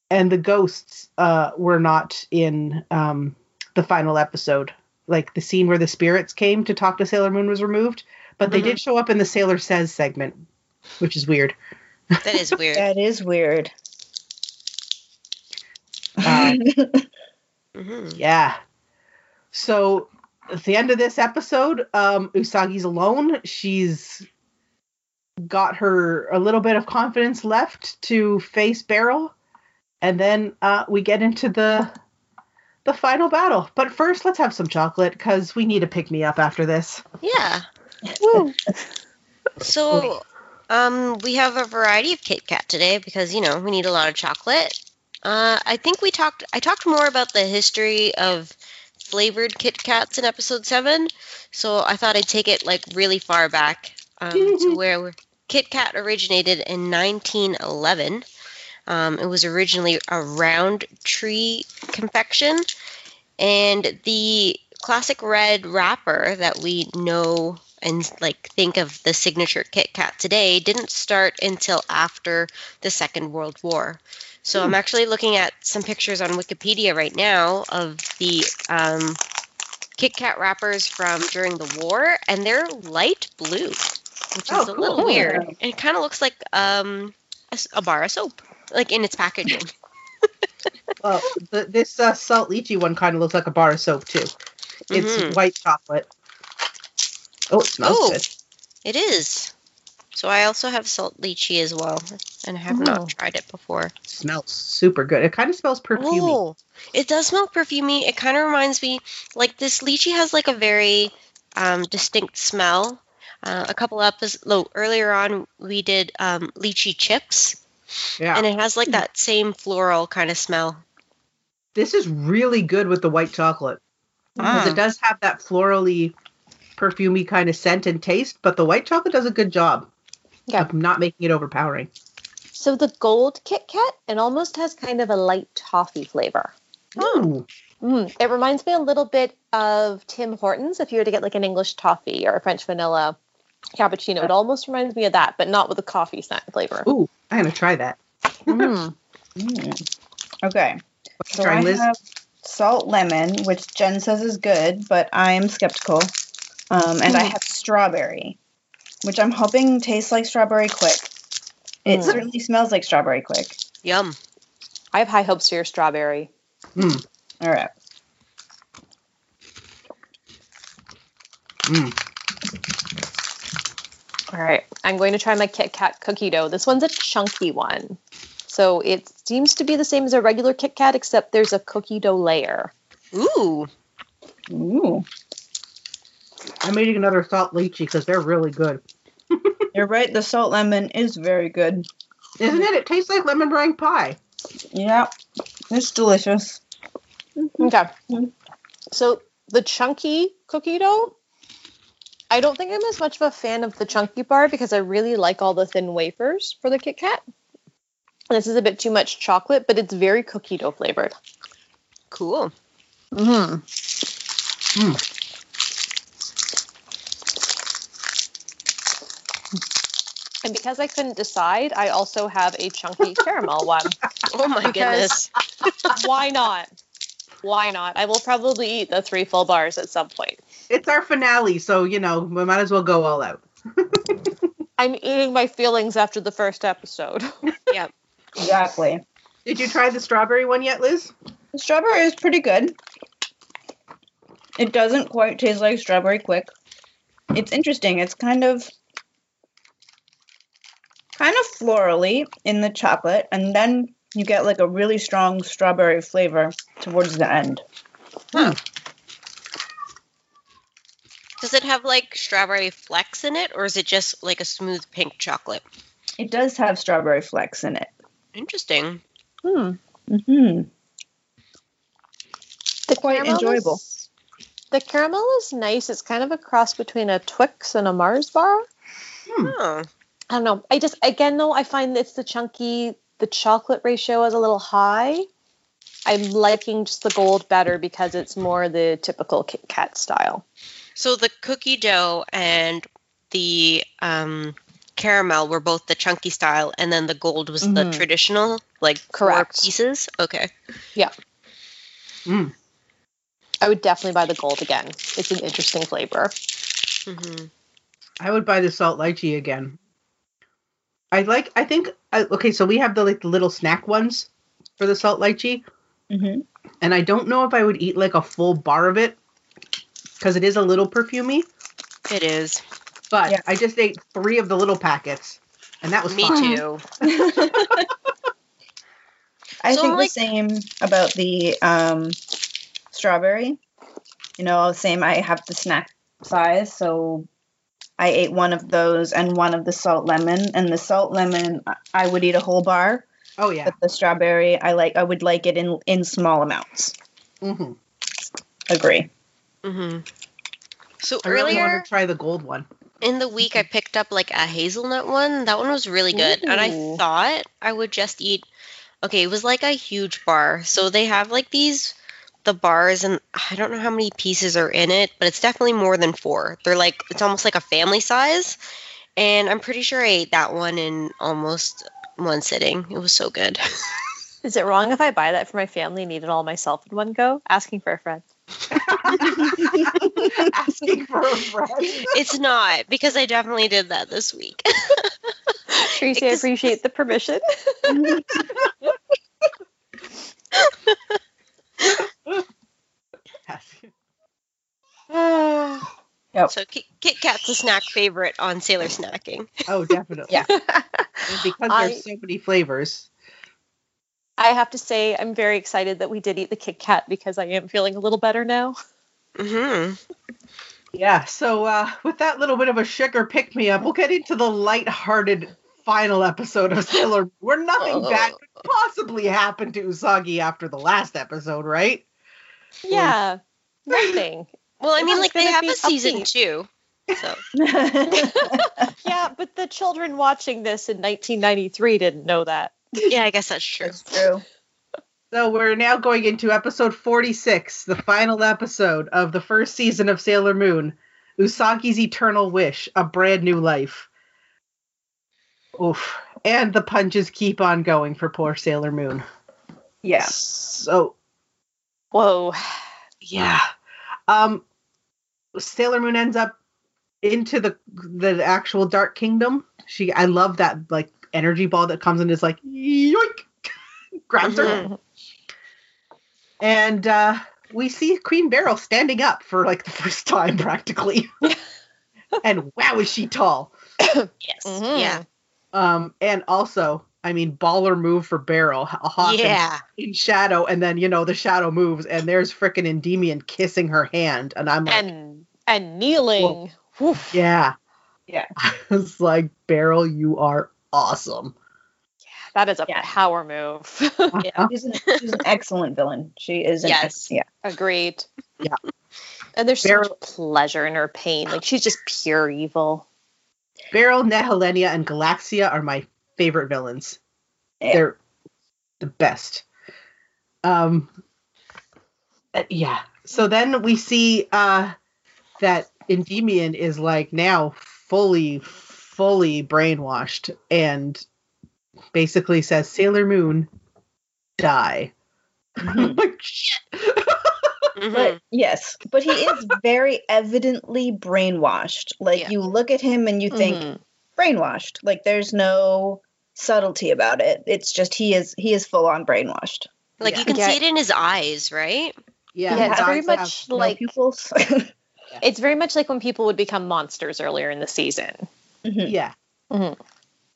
A: and the ghosts uh were not in um the final episode like the scene where the spirits came to talk to sailor moon was removed but they
B: Mhm.
A: did show up in the sailor says segment which is weird
B: that is weird.
D: That is weird.
A: Uh,
B: hmm
A: yeah So at the end of this episode, um, Usagi's alone. She's got her a little bit of confidence left to face Beryl, and then uh, we get into the the final battle. But first, let's have some chocolate because we need a pick me up after this.
B: Yeah.
C: Woo.
B: So, um, we have a variety of Kit Kat today because you know we need a lot of chocolate. Uh, I think we talked. I talked more about the history of flavored Kit Kats in episode seven, so I thought I'd take it like really far back um, to where Kit Kat originated in 1911. Um, it was originally a round tree confection, and the classic red wrapper that we know and like think of the signature Kit Kat today didn't start until after the Second World War. So I'm actually looking at some pictures on Wikipedia right now of the um, Kit Kat wrappers from during the war, and they're light blue, which is
A: Oh,
B: a little weird. And it kind of looks like um, a, a bar of soap, like in its packaging.
A: Well, the, this uh, salt lychee one kind of looks like a bar of soap too. It's
B: Mhm.
A: white chocolate. Oh, it smells
B: Oh.
A: good.
B: It is. So I also have salt lychee as well, and I have
C: Oh.
B: not tried it before.
A: smells super good. It kind of smells perfumey.
B: Oh, it does smell perfumey. It kind of reminds me, like this lychee has like a very um, distinct smell. Uh, a couple episodes earlier on, we did um, lychee chips,
A: Yeah.
B: and it has like that same floral kind of smell.
A: this is really good with the white chocolate because
B: Mm.
A: it does have that florally, perfumey kind of scent and taste, but the white chocolate does a good job
C: Yeah.
A: of not making it overpowering.
C: So the gold Kit Kat, it almost has kind of a light toffee flavor.
A: Ooh.
C: Mm, it reminds me a little bit of Tim Hortons. If you were to get like an English toffee or a French vanilla cappuccino, it almost reminds me of that, but not with a coffee scent flavor.
A: Ooh, I'm gonna try that.
C: Mm.
D: Mm. Okay.
A: Let's
D: So I
A: Liz.
D: have salt lemon, which Jen says is good, but I am skeptical. Um, and I have strawberry, which I'm hoping tastes like strawberry Quik. It
C: Mm.
D: certainly smells like strawberry Quik.
B: Yum.
C: I have high hopes for your strawberry.
A: Mm,
D: All right.
A: mm.
C: All right, I'm going to try my Kit Kat cookie dough. This one's a chunky one. So it seems to be the same as a regular Kit Kat, except there's a cookie dough layer.
B: Ooh.
D: Ooh.
A: I'm eating another salt lychee because they're really good.
D: You're right. The salt lemon is very good.
A: Isn't it? It tastes like lemon meringue pie.
D: Yeah. It's delicious.
C: Okay. So the chunky cookie dough, I don't think I'm as much of a fan of the chunky bar because I really like all the thin wafers for the Kit Kat. This is a bit too much chocolate, but it's very cookie dough flavored.
B: Cool.
C: Mm-hmm.
A: Mm.
C: And because I couldn't decide, I also have a chunky caramel one.
B: Oh my
C: Because-
B: goodness.
C: Why not? Why not? I will probably eat the three full bars at some point.
A: It's our finale, so you know we might as well go all out.
C: I'm eating my feelings after the first episode. Yep.
D: Exactly.
A: Did you try the strawberry one yet, Liz?
D: The strawberry is pretty good. It doesn't quite taste like strawberry Quik. It's interesting. It's kind of kind of florally in the chocolate and then you get like a really strong strawberry flavor towards the end.
B: Does it have like strawberry flecks in it, or is it just like a smooth pink chocolate?
D: It does have strawberry flecks in it.
B: Interesting.
C: Hmm.
D: Mhm.
C: The
D: Quite
C: caramel
D: enjoyable.
C: is- the caramel is nice. It's kind of a cross between a Twix and a Mars bar.
B: Oh.
C: I don't know. I just again though I find it's the chunky. The chocolate ratio is a little high. I'm liking just the gold better because it's more the typical Kit Kat style.
B: So the cookie dough and the um, caramel were both the chunky style, and then the gold was the
C: Mhm.
B: traditional, like
C: Correct.
B: four pieces. Okay. Yeah.
A: Mm.
C: I would definitely buy the gold again. It's an interesting flavor.
B: hmm
A: I would buy the salt lychee again. I like. I think. I, okay, so we have the like the little snack ones for the salt lychee,
D: Mhm.
A: and I don't know if I would eat like a full bar of it because it is a little perfumey.
B: It is.
A: But
D: Yeah.
A: I just ate three of the little packets, and that was
B: Me
A: fine.
B: too.
D: I
B: So,
D: think
B: like-
D: the same about the um, strawberry. You know, same. I have the snack size, so I ate one of those and one of the salt lemon. And the salt lemon, I- I would eat a whole bar,
A: Oh yeah.
D: but the strawberry, I like. I would like it in in small amounts.
A: hmm
D: Agree.
B: hmm So
A: I really want to try the gold one.
B: in the week, I picked up like a hazelnut one. That one was really good, and I thought I would just eat. Okay, it was like a huge bar. So they have like these the bars, and I don't know how many pieces are in it, but it's definitely more than four. They're like it's almost like a family size, and I'm pretty sure I ate that one in almost one sitting. It was so good.
C: Is it wrong if I buy that for my family and eat it all myself in one go? Asking for a friend.
A: Asking for a friend.
B: it's not because I definitely did that this week.
C: Tracy, I appreciate the permission.
D: Yep.
B: So Kit, Kit Kat's a snack favorite on Sailor Snacking.
A: oh, definitely.
D: Yeah.
A: And because
C: I-
A: there's so many flavors.
C: I have to say, I'm very excited that we did eat the Kit Kat because I am feeling a little better now.
B: Mm-hmm.
A: Yeah. So uh, with that little bit of a sugar pick me up, we'll get into the light-hearted final episode of Sailor, where nothing
B: Oh.
A: bad could possibly happen to Usagi after the last episode, right?
C: Yeah, nothing.
B: Well, I mean, like they have a season
C: upbeat.
B: two. So
C: Yeah, but the children watching this in 1993 didn't know that.
B: yeah, I guess that's true.
D: That's true.
A: So we're now going into episode 46, the final episode of the first season of Sailor Moon, Usagi's Eternal Wish, a brand new life. Oof. And the punches keep on going for poor Sailor Moon.
D: Yeah.
A: So
C: Whoa.
A: yeah. Um Sailor Moon ends up into the the actual Dark Kingdom. She I love that like energy ball that comes and is like yoink grabs her.
B: Mhm.
A: And uh we see Queen Beryl standing up for like the first time practically. and wow is she tall.
B: Yes.
C: Mhm.
B: Yeah.
A: Um and also I mean, baller move for Beryl, A hawk in-
B: Yeah.
A: in shadow, and then you know the shadow moves, and there's frickin' Endymion kissing her hand, and I'm like,
C: And and kneeling. Woof.
A: yeah,
D: Yeah.
A: I was like, Beryl, you are awesome.
C: That is a
D: Yeah.
C: power move.
A: Uh-huh.
D: She's an, she's an excellent villain. She is. An
B: Yes.
D: Yeah.
C: Agreed.
A: Yeah.
C: And there's so
A: Beryl-
C: much pleasure in her pain. Like she's just pure evil.
A: Beryl, Nehelenia, and Galaxia are my favorite villains.
D: Yeah.
A: They're the best. Um, uh, yeah. So then we see uh, that Endymion is like now fully, fully brainwashed and basically says, Sailor Moon, die. I'm like, shit.
D: But yes, but he is very evidently brainwashed. Like
B: Yeah.
D: you look at him and you think
C: Mhm.
D: Brainwashed. Like there's no subtlety about it. It's just he is he is full on brainwashed.
B: like
A: Yeah.
B: you can
C: Yeah.
B: see it in his eyes, right?
A: Yeah,
C: Yeah, it's very
A: eyes have
C: much
D: No
C: like
D: pupils.
C: it's very much like when people would become monsters earlier in the season.
D: Mhm.
A: Yeah.
C: Mhm.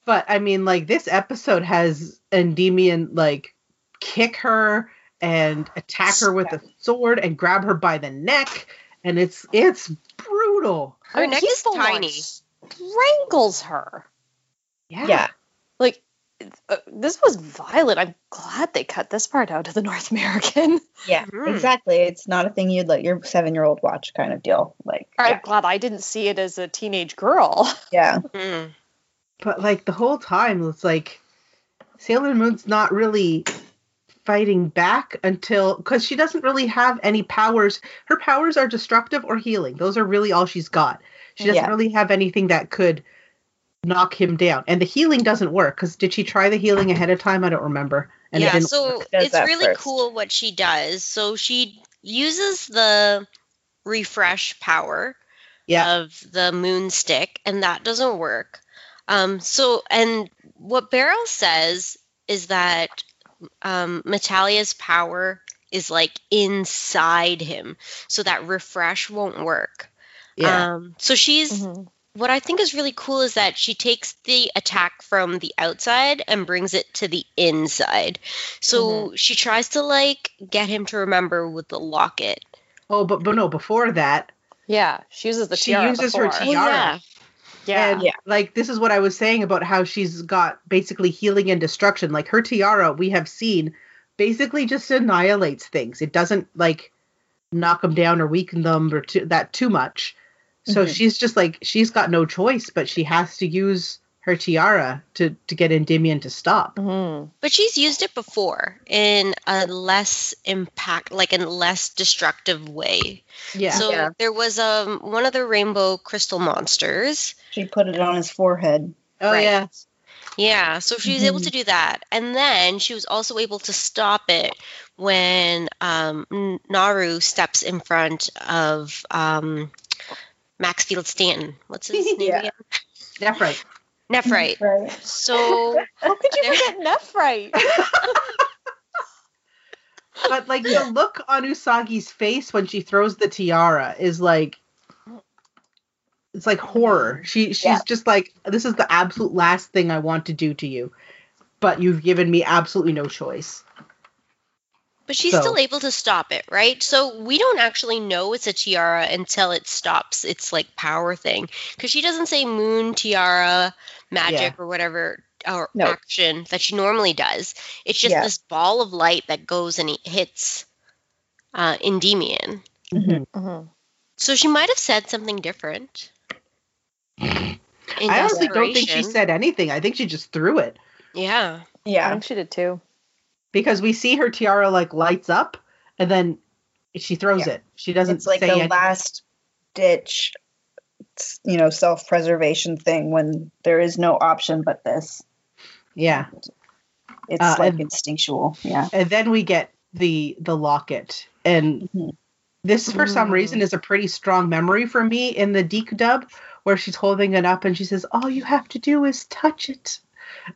A: But I mean, like this episode has Endymion like kick her and attack her with a sword and grab her by the neck, and it's it's brutal.
B: Her neck
C: he
B: is
C: full on
B: tiny.
C: Strangles her.
A: Yeah.
D: Yeah.
C: Like uh, this was violent. I'm glad they cut this part out of the North American.
D: Yeah,
B: Mhm.
D: exactly. It's not a thing you'd let your seven year old watch kind of deal. Like
C: I'm
D: yeah.
C: glad I didn't see it as a teenage girl.
D: yeah.
B: Mm.
A: But like the whole time, it's like Sailor Moon's not really fighting back until because she doesn't really have any powers. Her powers are destructive or healing. Those are really all she's got. She doesn't
D: Yeah.
A: really have anything that could knock him down. And the healing doesn't work because did she try the healing ahead of time? I don't remember. And
B: yeah,
A: didn't
B: so it's really
D: first.
B: cool what she does. So she uses the refresh power
A: Yeah.
B: of the moon stick, and that doesn't work. Um, so, and what Beryl says is that um, Metalia's power is like inside him, so that refresh won't work.
A: Yeah.
B: Um, so she's
C: Mhm.
B: what I think is really cool is that she takes the attack from the outside and brings it to the inside. So she tries to like get him to remember with the locket.
A: oh, but but no, before that,
C: Yeah, she uses the tiara.
A: She
C: tiara
A: uses her
C: before.
A: tiara.
B: yeah.
C: Yeah.
A: And like this is what I was saying about how she's got basically healing and destruction. Like her tiara, we have seen basically just annihilates things. It doesn't like knock them down or weaken them or too, that too much. So
D: Mhm.
A: she's just like she's got no choice, but she has to use her tiara to to get Endymion to stop.
C: Mhm.
B: But she's used it before in a less impact, like in a less destructive way.
A: Yeah.
B: So
D: Yeah.
B: there was um one of the rainbow crystal monsters.
D: She put it on his forehead.
A: oh
B: right.
A: yeah.
B: Yeah, so she was able
D: Mhm.
B: to do that, and then she was also able to stop it when um, Naru steps in front of um, Maxfield Stanton. What's his name
D: Yeah.
B: again?
A: That's right.
B: Nephrite.
D: Right.
B: So
C: How could you
B: There-
C: forget Nephrite?
A: But like the look on Usagi's face when she throws the tiara is like it's like horror. She she's
D: Yeah.
A: just like this is the absolute last thing I want to do to you. But you've given me absolutely no choice.
B: But she's
A: So-
B: still able to stop it, right? So we don't actually know it's a tiara until it stops its like power thing, because she doesn't say moon tiara magic or whatever or
D: No.
B: action that she normally does. It's just
D: Yeah.
B: this ball of light that goes and it hits uh, Endymion.
D: Mhm.
C: Mhm.
B: So she might have said something different. In
A: I honestly don't think she said anything. I think she just threw it.
B: Yeah.
D: Yeah.
C: I think she did too.
A: Because we see her tiara like lights up and then she throws
D: Yeah.
A: it. She doesn't
D: It's like
A: say
D: the
A: anything.
D: last ditch, you know, self preservation thing when there is no option but this.
A: Yeah.
D: It's
A: Uh,
D: like
A: and-
D: instinctual. Yeah.
A: And then we get the the locket. And
D: Mhm.
A: this for some
C: Mm.
A: reason is a pretty strong memory for me in the DiC dub where she's holding it up and she says, All you have to do is touch it.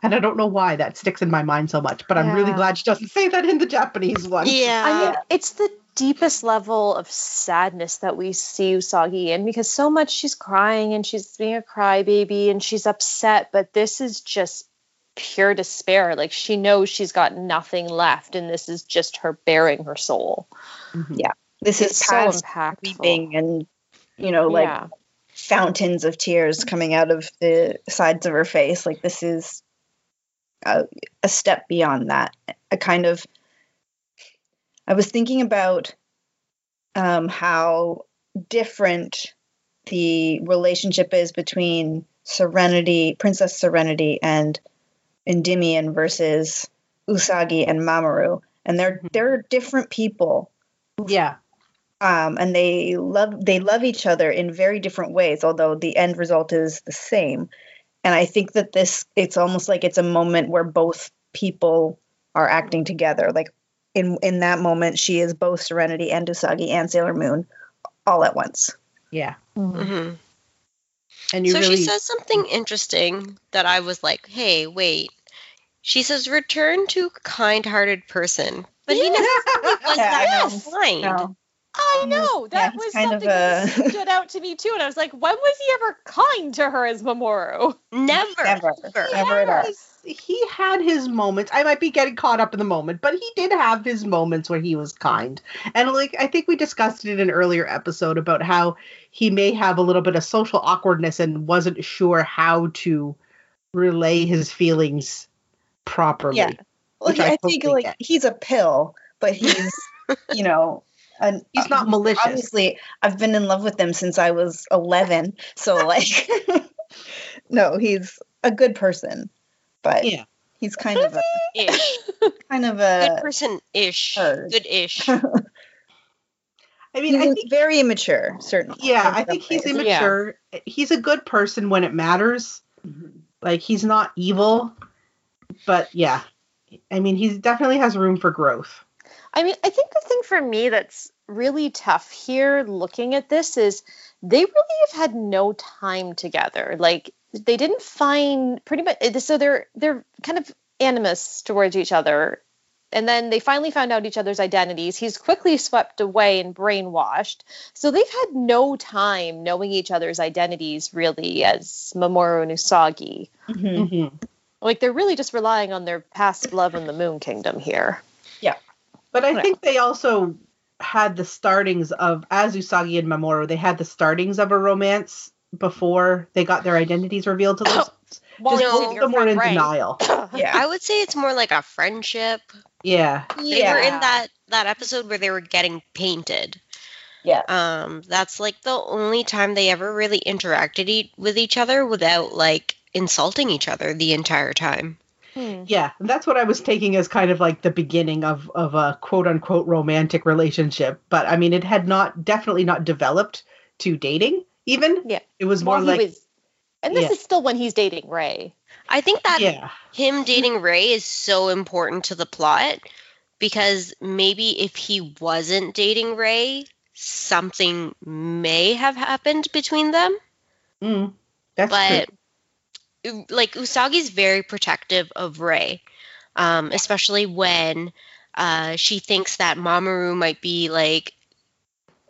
A: And I don't know why that sticks in my mind so much, but I'm really glad she doesn't say that in the Japanese one.
B: Yeah.
C: I mean, it's the deepest level of sadness that we see Usagi in because so much she's crying and she's being a crybaby and she's upset, but this is just pure despair. Like she knows she's got nothing left, and this is just her bearing her soul.
A: Mhm.
D: Yeah. This
C: It's
D: is
C: so
D: past
C: impactful.
D: weeping and, you know, like
C: yeah.
D: Fountains of tears coming out of the sides of her face. Like this is a, a step beyond that. A kind of. I was thinking about um, how different the relationship is between Serenity, Princess Serenity, and Endymion versus Usagi and Mamoru, and they're
A: Mhm.
D: they're different people
A: Yeah.
D: Um, and they love they love each other in very different ways although the end result is the same and i think that this it's almost like it's a moment where both people are acting together like in in that moment she is both serenity and usagi and sailor moon all at once
A: Yeah.
C: Mhm.
B: Mhm.
A: And you
B: so
A: really
B: she says something interesting that I was like, "Hey, wait." She says, "Return to kind-hearted person," but he never was
D: Yeah, I
B: that
D: know.
B: kind.
D: no
C: I know that
D: he's
C: was
D: kind of
C: something that stood out to me too, and I was like, when was he ever kind to her as Mamoru?
B: Never,
D: Never.
B: ever.
D: Never at all.
A: He had his moments. I might be getting caught up in the moment, but he did have his moments where he was kind. And like I think we discussed it in an earlier episode about how he may have a little bit of social awkwardness and wasn't sure how to relay his feelings properly.
D: Yeah. well
A: Which I
D: i think like
A: get.
D: he's a pill but he's you know an,
A: He's not uh, malicious.
D: obviously i've been in love with him since i was 11 so like no he's a good person but
A: Yeah.
D: he's kind of a
B: Ish.
D: kind of a Good
B: person ish. Good ish.
A: I mean,
D: he's
A: I think
D: very immature certainly
A: yeah, I think he's
D: ways.
A: immature. He's a good person when it matters. Mm-hmm. Like he's not evil, but yeah. I mean, he definitely has room for growth.
C: I mean, I think the thing for me that's really tough here looking at this is they really have had no time together. Like they didn't find pretty much so they're they're kind of animus towards each other and then they finally found out each other's identities. He's quickly swept away and brainwashed. So they've had no time knowing each other's identities really as Mamoru and Usagi.
D: Mhm.
A: Mhm.
C: Like they're really just relying on their past love in the Moon Kingdom here.
A: But I
C: Yeah.
A: think they also had the startings of as Usagi and Mamoru, they had the startings of a romance before they got their identities revealed to them.
C: Well,
A: Just
B: No.
A: both of them were in denial.
D: Yeah.
B: I would say it's more like a friendship.
A: Yeah.
B: They were in that that episode where they were getting painted.
D: Yeah.
B: Um, that's like the only time they ever really interacted e- with each other without like insulting each other the entire time.
C: Hmm.
A: Yeah. That's what I was taking as kind of like the beginning of of a quote unquote romantic relationship. But I mean it had not definitely not developed to dating even.
C: Yeah.
A: It was more
C: Well,
A: like
C: was- and this
A: Yeah.
C: is still when he's dating Ray.
B: I think that
A: Yeah.
B: him dating Ray is so important to the plot because maybe if he wasn't dating Ray, something may have happened between them.
A: Mm, that's
B: but
A: true.
B: U- like Usagi's very protective of Ray, um, especially when uh, she thinks that Mamoru might be like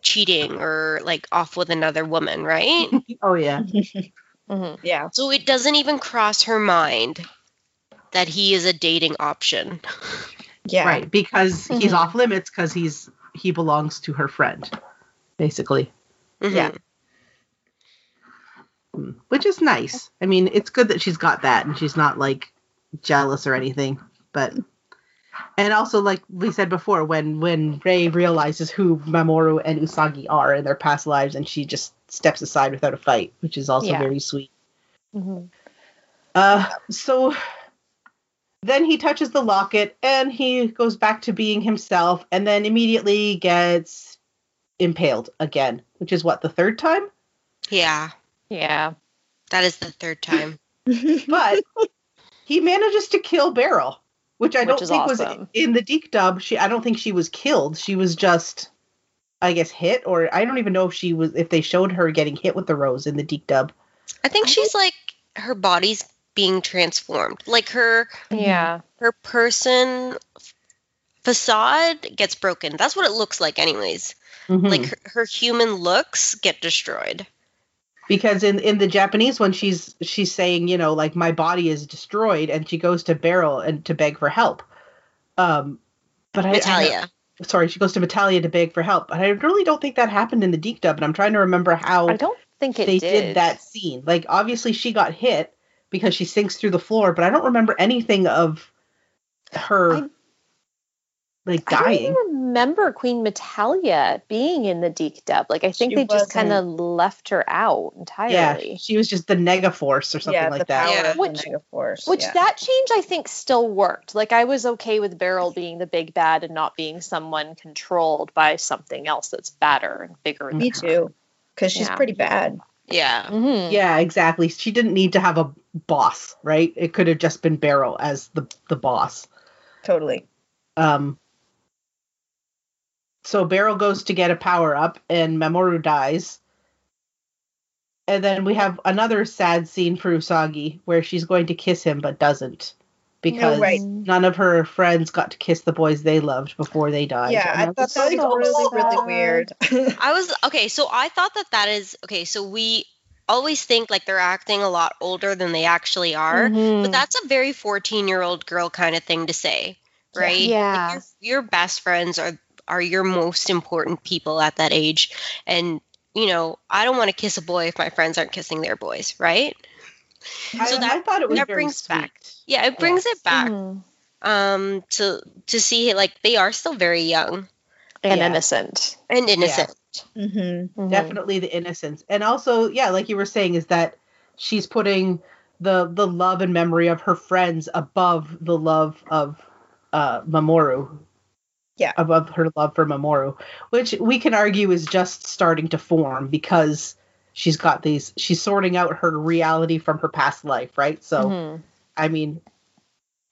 B: cheating or like off with another woman, right?
A: Oh yeah.
C: Mhm.
D: Yeah.
B: so it doesn't even cross her mind that he is a dating option.
D: Yeah.
A: Right. Because he's
C: Mhm.
A: off limits because he's he belongs to her friend, basically.
D: Yeah.
A: Which is nice. I mean, it's good that she's got that and she's not like jealous or anything. But and also like we said before, when when Ray realizes who Mamoru and Usagi are in their past lives and she just steps aside without a fight, which is also
C: Yeah.
A: very sweet.
C: Mhm.
A: Uh so then he touches the locket and he goes back to being himself and then immediately gets impaled again, which is what the third time?
B: Yeah,
C: Yeah.
B: that is the third time.
A: but he manages to kill Beryl, which I
C: Which
A: don't
C: is
A: think was in the DiC dub. She, I don't think she was killed. She was just, I guess, hit, or I don't even know if she was if they showed her getting hit with the rose in the DiC dub.
B: I think
C: I
B: she's like her body's being transformed. Like her
C: Yeah.
B: her person facade gets broken. That's what it looks like anyways.
A: Mhm.
B: Like her, her human looks get destroyed.
A: Because in in the Japanese one, she's she's saying, you know, like my body is destroyed, and she goes to Beryl and to beg for help. Um, but I, I sorry, she goes to Metalia to beg for help. But I really don't think that happened in the DiC dub, and I'm trying to remember how.
C: I don't think it
A: they
C: did.
A: did. that scene. Like obviously she got hit because she sinks through the floor, but I don't remember anything of her
C: I-
A: like dying.
C: I don't even remember Queen Metalia being in the DiC dub. Like I think
D: She
C: they just
D: wasn't.
C: kind of left her out entirely.
A: Yeah, she was just the Nega Force or something
D: yeah,
A: like
D: the
A: that.
D: power
B: Yeah.
C: Which-
D: the Nega Force.
C: Which
D: yeah.
C: that change I think still worked. Like I was okay with Beryl being the big bad and not being someone controlled by something else that's badder and bigger.
D: Me
C: than her.
D: too. Because she's
C: Yeah.
D: pretty bad.
B: Yeah.
C: Mhm.
A: Yeah, exactly. She didn't need to have a boss, right? It could have just been Beryl as the the boss.
D: Totally.
A: Um so Beryl goes to get a power up and Mamoru dies. And then we have another sad scene for Usagi where she's going to kiss him but doesn't because
D: right.
A: none of her friends got to kiss the boys they loved before they died.
D: yeah,
A: And
D: I thought that was
A: so
D: really, really weird.
B: I was okay, so I thought that that is okay, so we always think like they're acting a lot older than they actually are,
C: Mhm.
B: but that's a very 14-year-old girl kind of thing to say, right? Like,
C: Yeah.
B: your, your best friends are are your most important people at that age and you know, I don't want to kiss a boy if my friends aren't kissing their boys, right?
A: I,
B: So that-
A: I thought it was
B: that
A: very
B: brings back- Yeah, it brings
A: Yes.
B: it back
C: Mhm.
B: um to to see like they are still very young
C: and
A: Yeah.
C: innocent.
B: and innocent.
D: mm-hmm.
C: Mhm.
A: definitely the innocence and also yeah like you were saying is that she's putting the the love and memory of her friends above the love of uh mamoru
D: Yeah.
A: above her love for mamoru which we can argue is just starting to form because she's got these she's sorting out her reality from her past life right so
C: Mhm.
A: i mean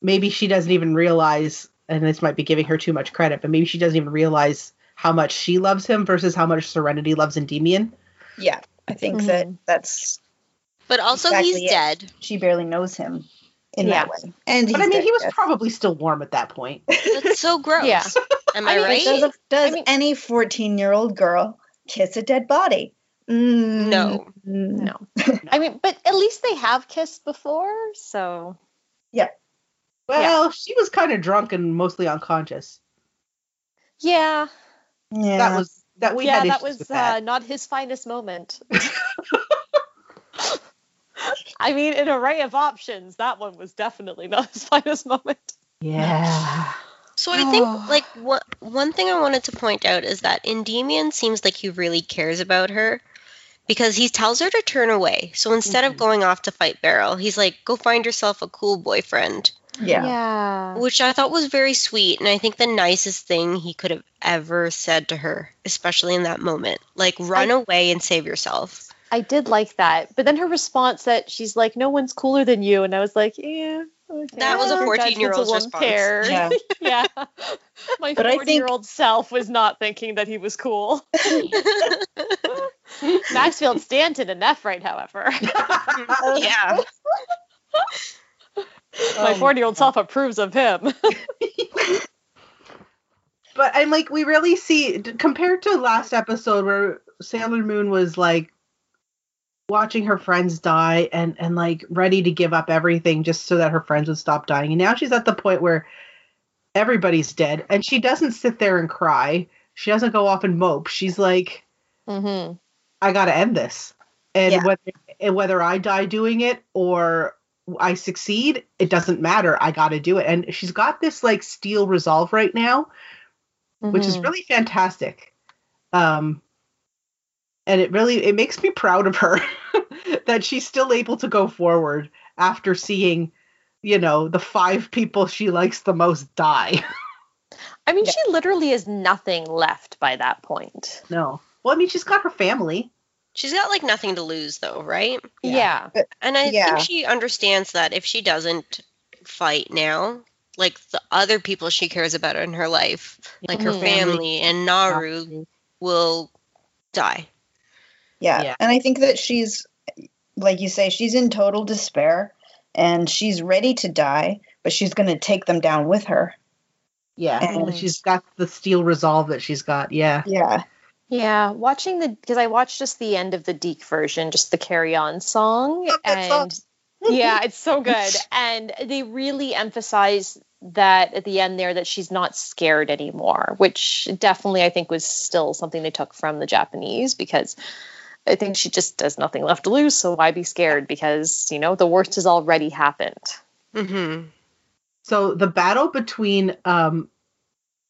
A: maybe she doesn't even realize and this might be giving her too much credit but maybe she doesn't even realize how much she loves him versus how much serenity loves Endymion.
D: Yeah, I think that
C: Mhm.
D: that's
B: But also
D: Exactly
B: he's
D: it.
B: dead.
D: she barely knows him. In
C: Yeah.
D: that way. And
A: But I mean,
D: dead,
A: he was
D: yes.
A: probably still warm at that point.
B: That's so gross.
C: Yeah.
B: Am
C: I
B: I,
C: mean,
B: right?
D: Does, a- does
C: I mean-
D: any 14 year old girl kiss a dead body? Mm,
B: No.
C: No. I mean, but at least they have kissed before, so Yeah.
A: Well, she was kind of drunk and mostly unconscious.
C: yeah.
D: Yeah.
A: That was that we
C: yeah,
A: had
C: that was. Uh, not his finest moment. I mean, an array of options, that one was definitely not his finest moment.
A: yeah.
B: So I think
C: Oh.
B: like what one thing I wanted to point out is that Endymion seems like he really cares about her because he tells her to turn away. So instead
A: Mhm.
B: of going off to fight Beryl, he's like, "Go find yourself a cool boyfriend,"
D: yeah.
C: Yeah.
B: which I thought was very sweet and I think the nicest thing he could have ever said to her, especially in that moment. Like, run away and save yourself.
C: I did like that. But then her response that she's like, no one's cooler than you. And I was like, yeah. Okay.
B: That was a 14-year-old's response.
C: care.
D: Yeah.
C: yeah. My
D: But I
C: 40 year old self was not thinking that he was cool. Maxfield Stanton and Nephrite, however.
B: yeah.
C: My um,
A: Oh
C: 40 year old self approves of him.
A: But I'm like, we really see compared to last episode where Sailor Moon was like watching her friends die and and like ready to give up everything just so that her friends would stop dying. And now she's at the point where everybody's dead and she doesn't sit there and cry. She doesn't go off and mope. She's like,
C: mm-hmm.
A: I got to end this. And
D: Yeah.
A: whether and whether I die doing it or I succeed, it doesn't matter. I got to do it. And she's got this like steel resolve right now which is
C: Mhm.
A: really fantastic. Um, and it really it makes me proud of her that she's still able to go forward after seeing, you know, the five people she likes the most die.
C: I mean,
D: Yeah.
C: she literally has nothing left by that point.
A: no, well, I mean, she's got her family.
B: She's got like nothing to lose though, right?
A: Yeah.
C: Yeah.
B: And I
D: Yeah.
B: think she understands that if she doesn't fight now, like the other people she cares about in her life, like her
C: Mhm.
B: family and Naru, will die.
D: Yeah.
A: Yeah.
D: And I think that she's, like you say, she's in total despair and she's ready to die, but she's going to take them down with her.
A: Yeah,
D: And-
A: and she's got the steel resolve that she's got. Yeah,
D: Yeah.
C: Yeah, watching the because I watched just the end of the DiC version, just the Carry On song, oh,
A: Love that song.
C: and yeah, it's so good. And they really emphasize that at the end there that she's not scared anymore, which definitely I think was still something they took from the Japanese because I think she just has nothing left to lose. So why be scared? Because you know the worst has already happened.
B: Mm-hmm.
A: So the battle between um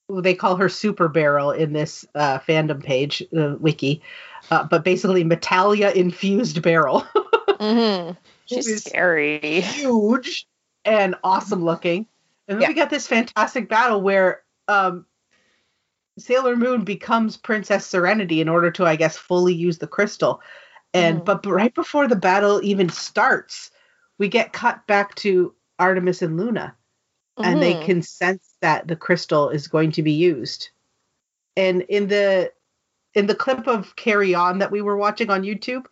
A: they call her Super Beryl in this uh, fandom page uh, wiki, uh, but basically Metalia infused Beryl.
C: Mm-hmm. She's scary.
A: huge and awesome looking. And then
D: Yeah.
A: we got this fantastic battle where um, Sailor Moon becomes Princess Serenity in order to, I guess, fully use the crystal. And
C: Mhm.
A: but right before the battle even starts, we get cut back to Artemis and Luna, and they
C: Mhm.
A: can sense that the crystal is going to be used. And in the in the clip of Carry On that we were watching on YouTube,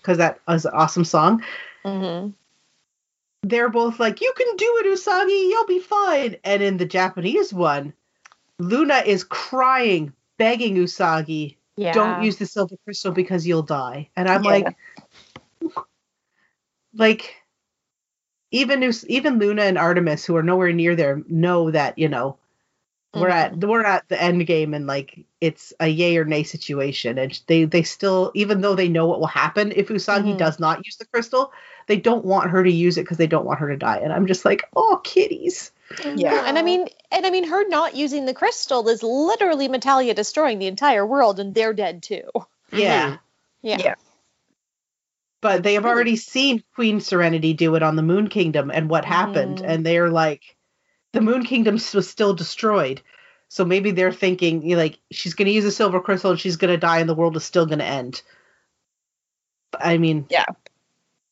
A: because that was an awesome song,
C: Mhm.
A: they're both like, "You can do it, Usagi. You'll be fine." And in the Japanese one, Luna is crying, begging Usagi,
C: Yeah.
A: "Don't use the silver crystal because you'll die." And I'm
D: Yeah.
A: like, like, even even Luna and Artemis, who are nowhere near there, know that you know we're at we're at the end game and like it's a yay or nay situation and they they still even though they know what will happen if usagi
C: Mhm.
A: does not use the crystal they don't want her to use it because they don't want her to die and i'm just like oh kitties
D: Yeah.
C: And I mean, and I mean, her not using the crystal is literally Metalia destroying the entire world, and they're dead too.
A: yeah
C: Yeah.
D: Yeah.
A: but they have already seen queen serenity do it on the moon kingdom and what happened
C: Mhm.
A: and they're like the moon kingdom was still destroyed so maybe they're thinking you know, like she's going to use a silver crystal and she's going to die and the world is still going to end i mean
D: Yeah.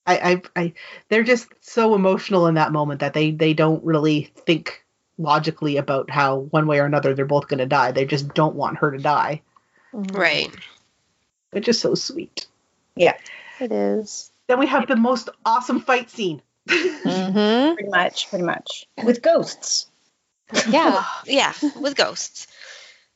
A: I, I i they're just so emotional in that moment that they they don't really think logically about how one way or another they're both going to die they just don't want her to die
C: Mhm.
B: Right.
A: which is so sweet Yeah,
C: It is.
A: then we have the most awesome fight scene
C: Mm-hmm.
D: Pretty much, pretty much. With ghosts.
C: Yeah.
B: Yeah, with ghosts.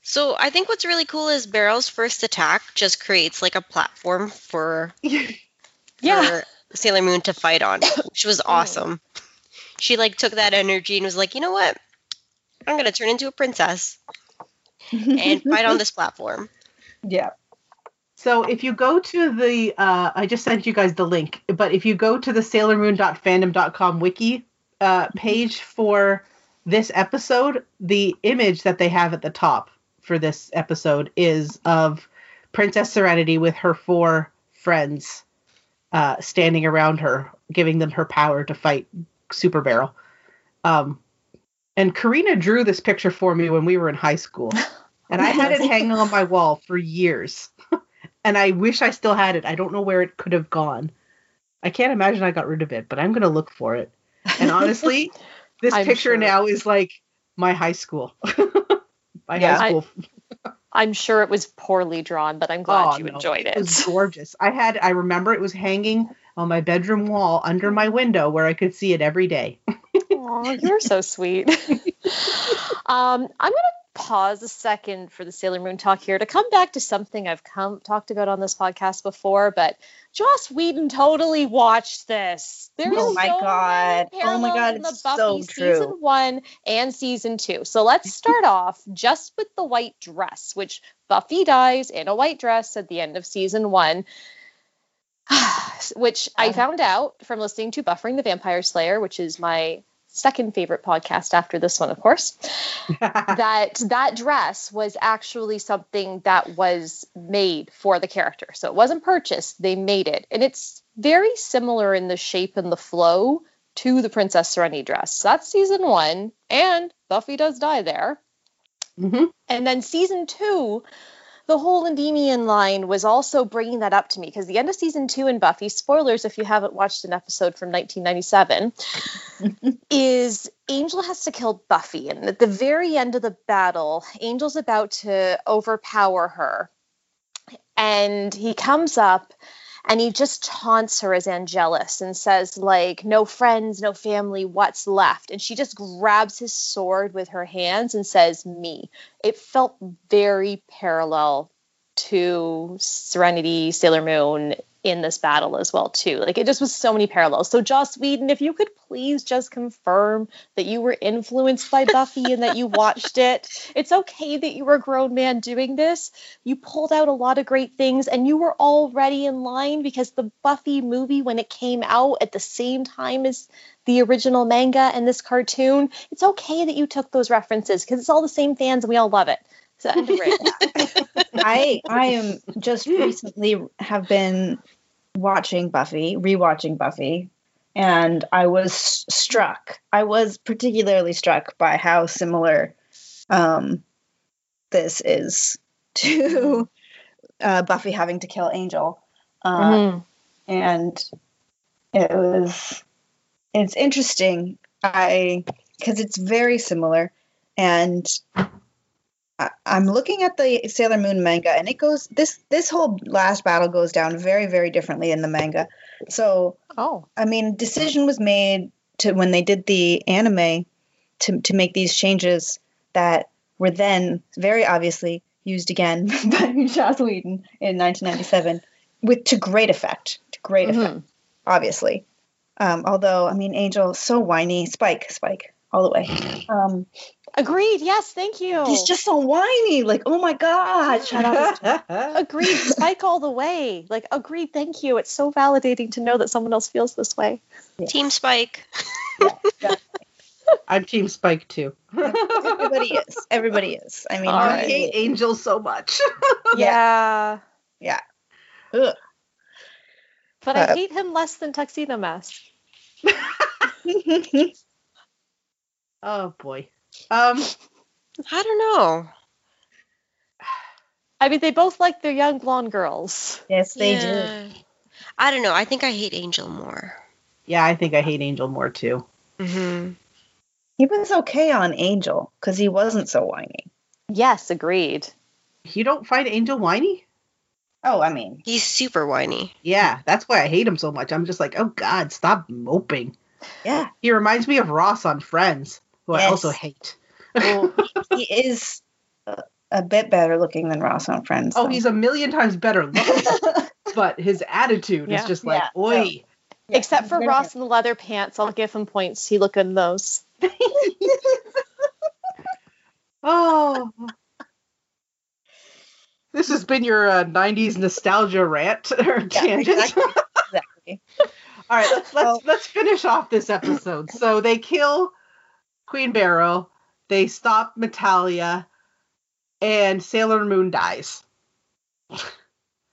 B: So I think what's really cool is Beryl's first attack just creates like a platform for
C: Yeah.
B: for Sailor Moon to fight on, which was awesome. She like took that energy and was like, you know what? I'm gonna turn into a princess and fight on this platform.
D: yeah.
A: So if you go to the, uh, I just sent you guys the link, but if you go to the SailorMoon.fandom.com wiki uh, page for this episode, the image that they have at the top for this episode is of Princess Serenity with her four friends uh, standing around her, giving them her power to fight Super Beryl. Um, and Karina drew this picture for me when we were in high school, and I had it hanging on my wall for years and I wish I still had it. I don't know where it could have gone. I can't imagine I got rid of it, but I'm going to look for it. And honestly, this picture
C: sure.
A: now is like my high school. my
D: Yeah.
A: high school.
C: I'm sure it was poorly drawn, but I'm glad
A: Oh,
C: you
A: no.
C: enjoyed
A: It
C: It was
A: gorgeous. I had I remember it was hanging on my bedroom wall under my window where I could see it every day.
C: Aw, you're so sweet. um, I'm going to pause a second for the Sailor Moon talk here to come back to something I've come talked about on this podcast before, but Joss Whedon totally watched this. There's
D: Oh my
C: so
D: God. Oh my God,
C: in
D: it's
C: the Buffy
D: so true.
C: season one and season two. So let's start off just with the white dress, which Buffy dies in a white dress at the end of season one. which I
D: Oh.
C: found out from listening to Buffering the Vampire Slayer, which is my second favorite podcast after this one, of course, that that dress was actually something that was made for the character. So it wasn't purchased, they made it. And it's very similar in the shape and the flow to the Princess Serenity dress. So that's season one, and Buffy does die there.
A: hmm
C: And then season two, the whole Endymion line was also bringing that up to me because the end of season two in Buffy, spoilers if you haven't watched an episode from 1997, is Angel has to kill Buffy. And at the very end of the battle, Angel's about to overpower her. And he comes up and he just taunts her as Angelus and says, like, no friends, no family, what's left? And she just grabs his sword with her hands and says, me. It felt very parallel to Serenity, Sailor Moon in this battle as well, too. Like, it just was so many parallels. So, Joss Whedon, if you could please just confirm that you were influenced by Buffy and that you watched it. It's okay that you were a grown man doing this you pulled out a lot of great things and you were already in line because the Buffy movie when it came out at the same time as the original manga and this cartoon it's okay that you took those references because it's all the same fans and we all love it so end of rant.
D: I I am just recently have been watching Buffy, rewatching Buffy, and I was struck. I was particularly struck by how similar um, this is to uh, Buffy having to kill Angel, uh,
C: Mhm.
D: and it was it's interesting. I because it's very similar, and I- I'm looking at the Sailor Moon manga, and it goes this this whole last battle goes down very very differently in the manga. So
C: oh
D: I mean, decision was made to when they did the anime to to make these changes that were then very obviously used again by Joss Whedon in 1997 with to great effect. To great effect,
C: Mhm.
D: obviously. Um, although I mean, Angel so whiny, Spike, Spike, all the way. Um,
C: agreed yes thank you
D: he's just so whiny. Like, oh my god, shut up.
C: agreed spike all the way like agreed thank you it's so validating to know that someone else feels this way
B: Team Spike.
A: I'm Team Spike too.
D: Everybody is. Everybody is. I mean,
C: All
A: I
C: right.
A: hate Angel so much.
C: yeah
D: Ugh.
C: but i
D: Uh,
C: hate him less than tuxedo mask
A: oh boy. Um.
B: I don't know.
C: I mean, they both like their young blonde girls.
D: yes, they do.
B: I don't know. I think I hate Angel more.
A: Yeah, I think I hate Angel more too.
B: Mm-hmm.
D: He was okay on Angel because he wasn't so whiny.
C: Yes, agreed.
A: You don't find Angel whiny?
D: Oh, I mean,
B: He's super whiny.
A: Yeah, that's why I hate him so much. I'm just like, oh God, stop moping.
D: Yeah.
A: He reminds me of Ross on Friends, who I also hate.
D: Well, he is a, a bit better looking than Ross on Friends.
A: Oh,
D: though.
A: he's a million times better looking, but his attitude is just like,
D: Yeah,
A: oi.
D: Yeah,
C: Except for Ross in the leather pants, I'll give him points. He look good in those.
A: Oh. This has been your uh, 90s nostalgia rant or
D: Yeah,
A: tangent.
D: exactly. exactly.
A: All right, let's let's
D: Well-
A: let's finish off this episode. So they kill Queen Beryl, they stop Metalia, and Sailor Moon dies.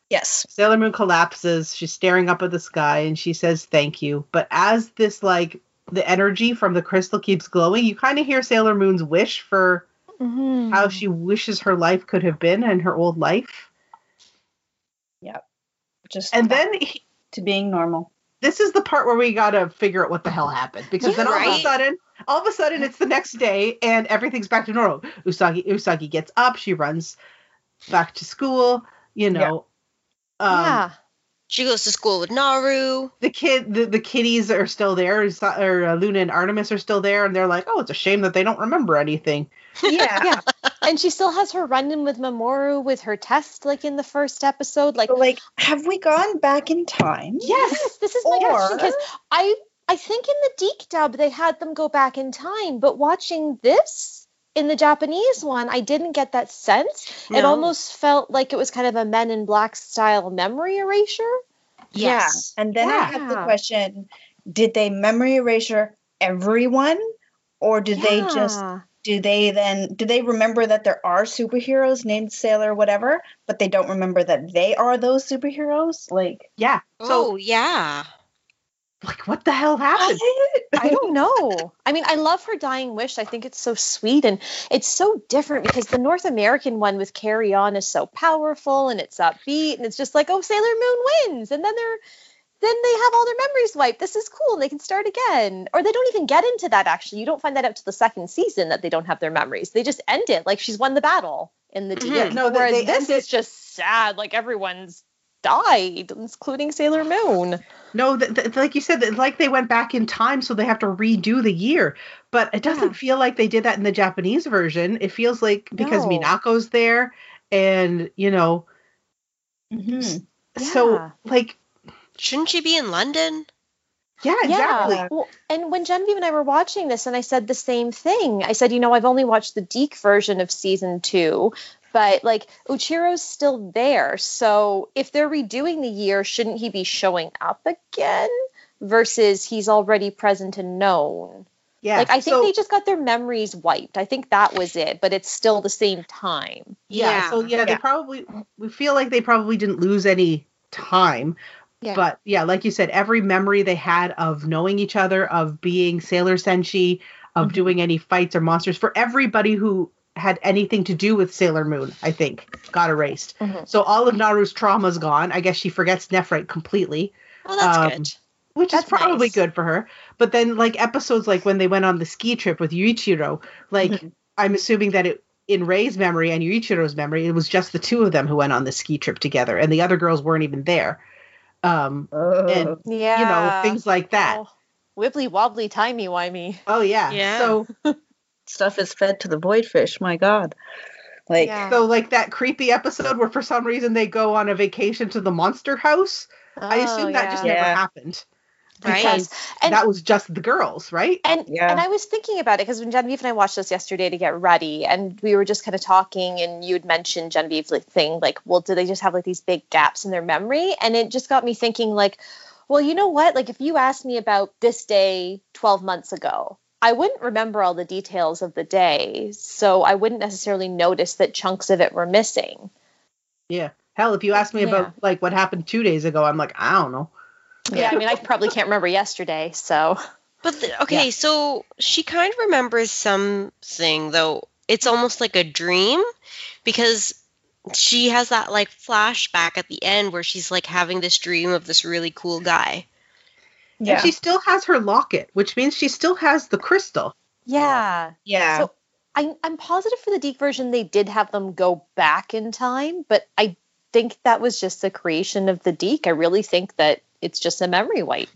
D: Yes.
A: Sailor Moon collapses. She's staring up at the sky and she says thank you. But as this like the energy from the crystal keeps glowing, you kind of hear Sailor Moon's wish for
C: Mm-hmm.
A: how she wishes her life could have been and her old life. Yep.
D: Just
A: And then he,
D: to being normal.
A: this is the part where we gotta figure out what the hell happened because then all of a sudden, all of a sudden, it's the next day and everything's back to normal. Usagi Usagi gets up, she runs back to school. You know, um,
C: yeah.
B: She goes to school with Naru.
A: the kid, the, the kiddies are still there, or uh, Luna and Artemis are still there, and they're like, "Oh, it's a shame that they don't remember anything."
D: Yeah.
C: Yeah. and she still has her run in with Mamoru with her test, like in the first episode. Like,
D: But like, have we gone back in time?
C: yes, this is my
D: Or-
C: question because I I think in the DiC dub they had them go back in time, but watching this in the Japanese one, I didn't get that sense. It almost felt like it was kind of a Men in Black style memory erasure.
B: Yes.
D: Yeah. And then I
A: Yeah.
D: have the question: Did they memory erasure everyone, or did they just do they then do they remember that there are superheroes named Sailor whatever, but they don't remember that they are those superheroes? Like,
A: Yeah. So,
B: oh yeah.
A: Like, what the hell happened?
C: I don't know. I mean, I love her dying wish. I think it's so sweet and it's so different because the North American one with Carry On is so powerful and it's upbeat and it's just like, oh, Sailor Moon wins, and then they're then they have all their memories wiped. This is cool, and they can start again. Or they don't even get into that. Actually, you don't find that out to the second season that they don't have their memories. They just end it like she's won the battle in the
B: Mhm.
C: DX.
A: No,
C: Whereas
A: they
C: this is just sad. Like everyone's died, including Sailor Moon.
A: No, th- th- like you said, that like they went back in time, so they have to redo the year. But it doesn't
C: Yeah.
A: feel like they did that in the Japanese version. It feels like because
C: No.
A: Minako's there, and you know,
D: Mhm.
A: so like,
B: Shouldn't she be in London?
A: yeah, exactly.
C: Yeah. Well, and when Genevieve and I were watching this, and I said the same thing. I said, you know, I've only watched the DiC version of season two, but like Yuichiro's still there. So if they're redoing the year, shouldn't he be showing up again? Versus he's already present and known.
A: Yeah,
C: Like I think
A: so,
C: they just got their memories wiped. I think that was it, but it's still the same time.
A: yeah, so yeah, they probably we feel like they probably didn't lose any time.
C: Yeah.
A: But yeah, like you said, every memory they had of knowing each other, of being Sailor Senshi, of
C: Mm-hmm.
D: Mhm.
A: doing any fights or monsters, for everybody who had anything to do with Sailor Moon, I think, got erased.
C: Mhm.
A: So all of Naru's trauma's gone. I guess she forgets Nephrite completely,
B: Oh, that's
A: Um,
B: good.
A: which
C: That's
A: is probably
C: nice.
A: good for her. But then, like episodes like when they went on the ski trip with Yuichiro, like
C: Mm-hmm.
D: Mhm.
A: I'm assuming that it in Ray's memory and Yuichiro's memory, it was just the two of them who went on the ski trip together, and the other girls weren't even there. Um,
D: Oh.
A: And-
C: Yeah.
A: you know, things like that.
C: Oh, wibbly wobbly, timey wimey.
A: Oh yeah.
B: Yeah.
A: So
D: stuff is fed to the void fish. My God. Like,
C: Yeah.
A: so like that creepy episode where for some reason they go on a vacation to the monster house. I oh, assume
C: Oh,
A: that just never
D: Yeah.
A: happened.
B: Right.
A: Because
C: And-
A: that was just the girls, right?
C: And
D: Yeah.
C: and I was thinking about it because when Genevieve and I watched this yesterday to get ready, and we were just kind of talking, and you had mentioned Genevieve's like thing like, well, do they just have like these big gaps in their memory? And it just got me thinking like, well, you know what? Like if you asked me about this day 12 months ago, I wouldn't remember all the details of the day, so I wouldn't necessarily notice that chunks of it were missing.
A: Yeah. Hell, if you ask me
C: Yeah.
A: about like what happened two days ago, I'm like, I don't know.
C: Yeah, I mean, I probably can't remember yesterday, so
B: But the, okay, so she kind of remembers something though. It's almost like a dream because she has that like flashback at the end where she's like having this dream of this really cool guy.
D: Yeah.
A: And she still has her locket, which means she still has the crystal.
C: yeah.
D: yeah.
C: So I, I'm positive for the DiC version they did have them go back in time, but I think that was just the creation of the DiC. I really think that it's just a memory wipe.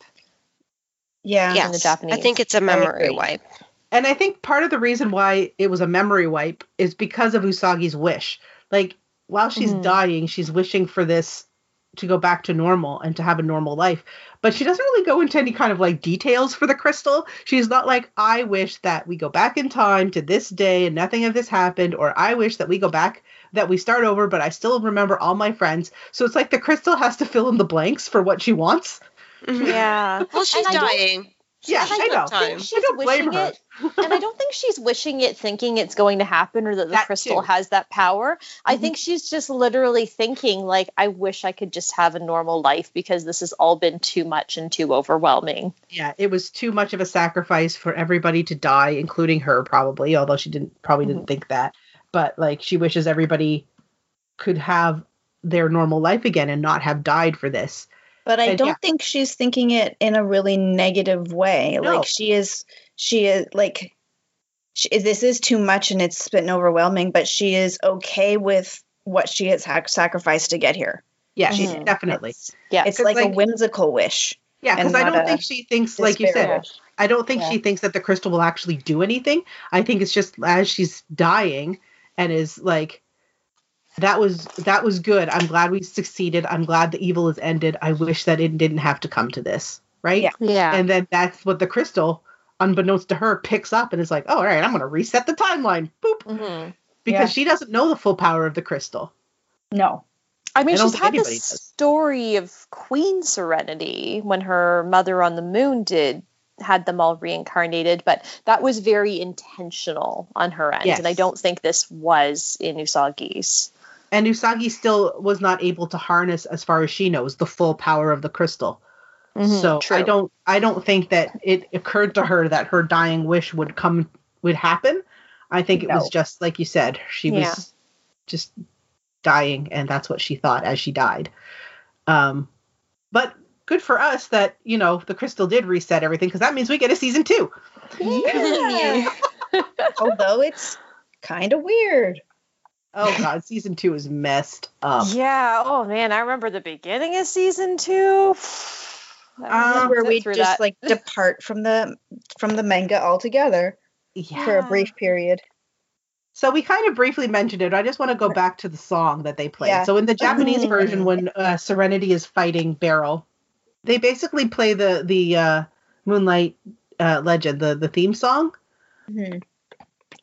D: Yeah.
B: Yes,
C: the Japanese.
B: I think it's a memory wipe.
A: And I think part of the reason why it was a memory wipe is because of Usagi's wish. Like while she's
C: Mhm.
A: dying, she's wishing for this to go back to normal and to have a normal life. But she doesn't really go into any kind of like details for the crystal. She's not like, I wish that we go back in time to this day and nothing of this happened, or I wish that we go back, that we start over, but I still remember all my friends. So it's like the crystal has to fill in the blanks for what she wants.
C: Yeah.
B: Well, she's
C: And I
B: dying.
A: Yeah,
C: And
A: I
C: don't think she's wishing it, and I don't think she's wishing it, thinking it's going to happen, or that the
A: That
C: crystal
A: too.
C: has that power. I
A: Mhm.
C: think she's just literally thinking, like, I wish I could just have a normal life because this has all been too much and too overwhelming.
A: Yeah, it was too much of a sacrifice for everybody to die, including her probably, although she didn't probably didn't think that. But like she wishes everybody could have their normal life again and not have died for this.
D: But I don't
A: yeah.
D: think she's thinking it in a really negative way.
A: No.
D: Like she is, she is like, she, this is too much and it's been overwhelming. But she is okay with what she has sac- sacrificed to get here.
A: Yeah, she
C: Mhm.
A: definitely.
D: It's,
C: Yeah.
D: it's like, a whimsical wish.
A: Yeah, because I don't think she thinks, like you said,
D: wish.
A: I don't think
D: Yeah.
A: she thinks that the crystal will actually do anything. I think it's just as she's dying and is like, that was that was good. I'm glad we succeeded. I'm glad the evil is ended. I wish that it didn't have to come to this. Right?
D: Yeah.
C: Yeah.
A: and then that's what the crystal unbeknownst to her picks up and is like oh all right i'm going to reset the timeline boop
C: hmm
A: because
D: Yeah.
A: she doesn't know the full power of the crystal
D: No.
C: I mean,
A: I
C: she's had
A: anybody
C: this
A: does.
C: story of Queen Serenity when her mother on the moon did had them all reincarnated, but that was very intentional on her end, and I don't think this was in Usagi's.
A: And usagi still was not able to harness as far as she knows the full power of the crystal
C: Mhm,
A: so
C: true.
A: i don't i don't think that it occurred to her that her dying wish would come would happen i think it was just like you said she
C: Yeah.
A: was just dying and that's what she thought as she died um but good for us that you know the crystal did reset everything because that means we get a season two
D: Yeah. Although it's kind of weird.
A: Oh god season two is messed up
C: Yeah. Oh man, I remember the beginning of season two.
A: Um,
D: where we just
C: that.
D: like depart from the from the manga altogether
A: yeah
D: for a brief period.
A: So we kind of briefly mentioned it. I just want to go back to the song that they played.
D: Yeah.
A: So in the Japanese
C: Mhm.
A: version, when uh, Serenity is fighting Beryl, they basically play the the uh, Moonlight uh, Legend, the the theme song.
D: Mhm.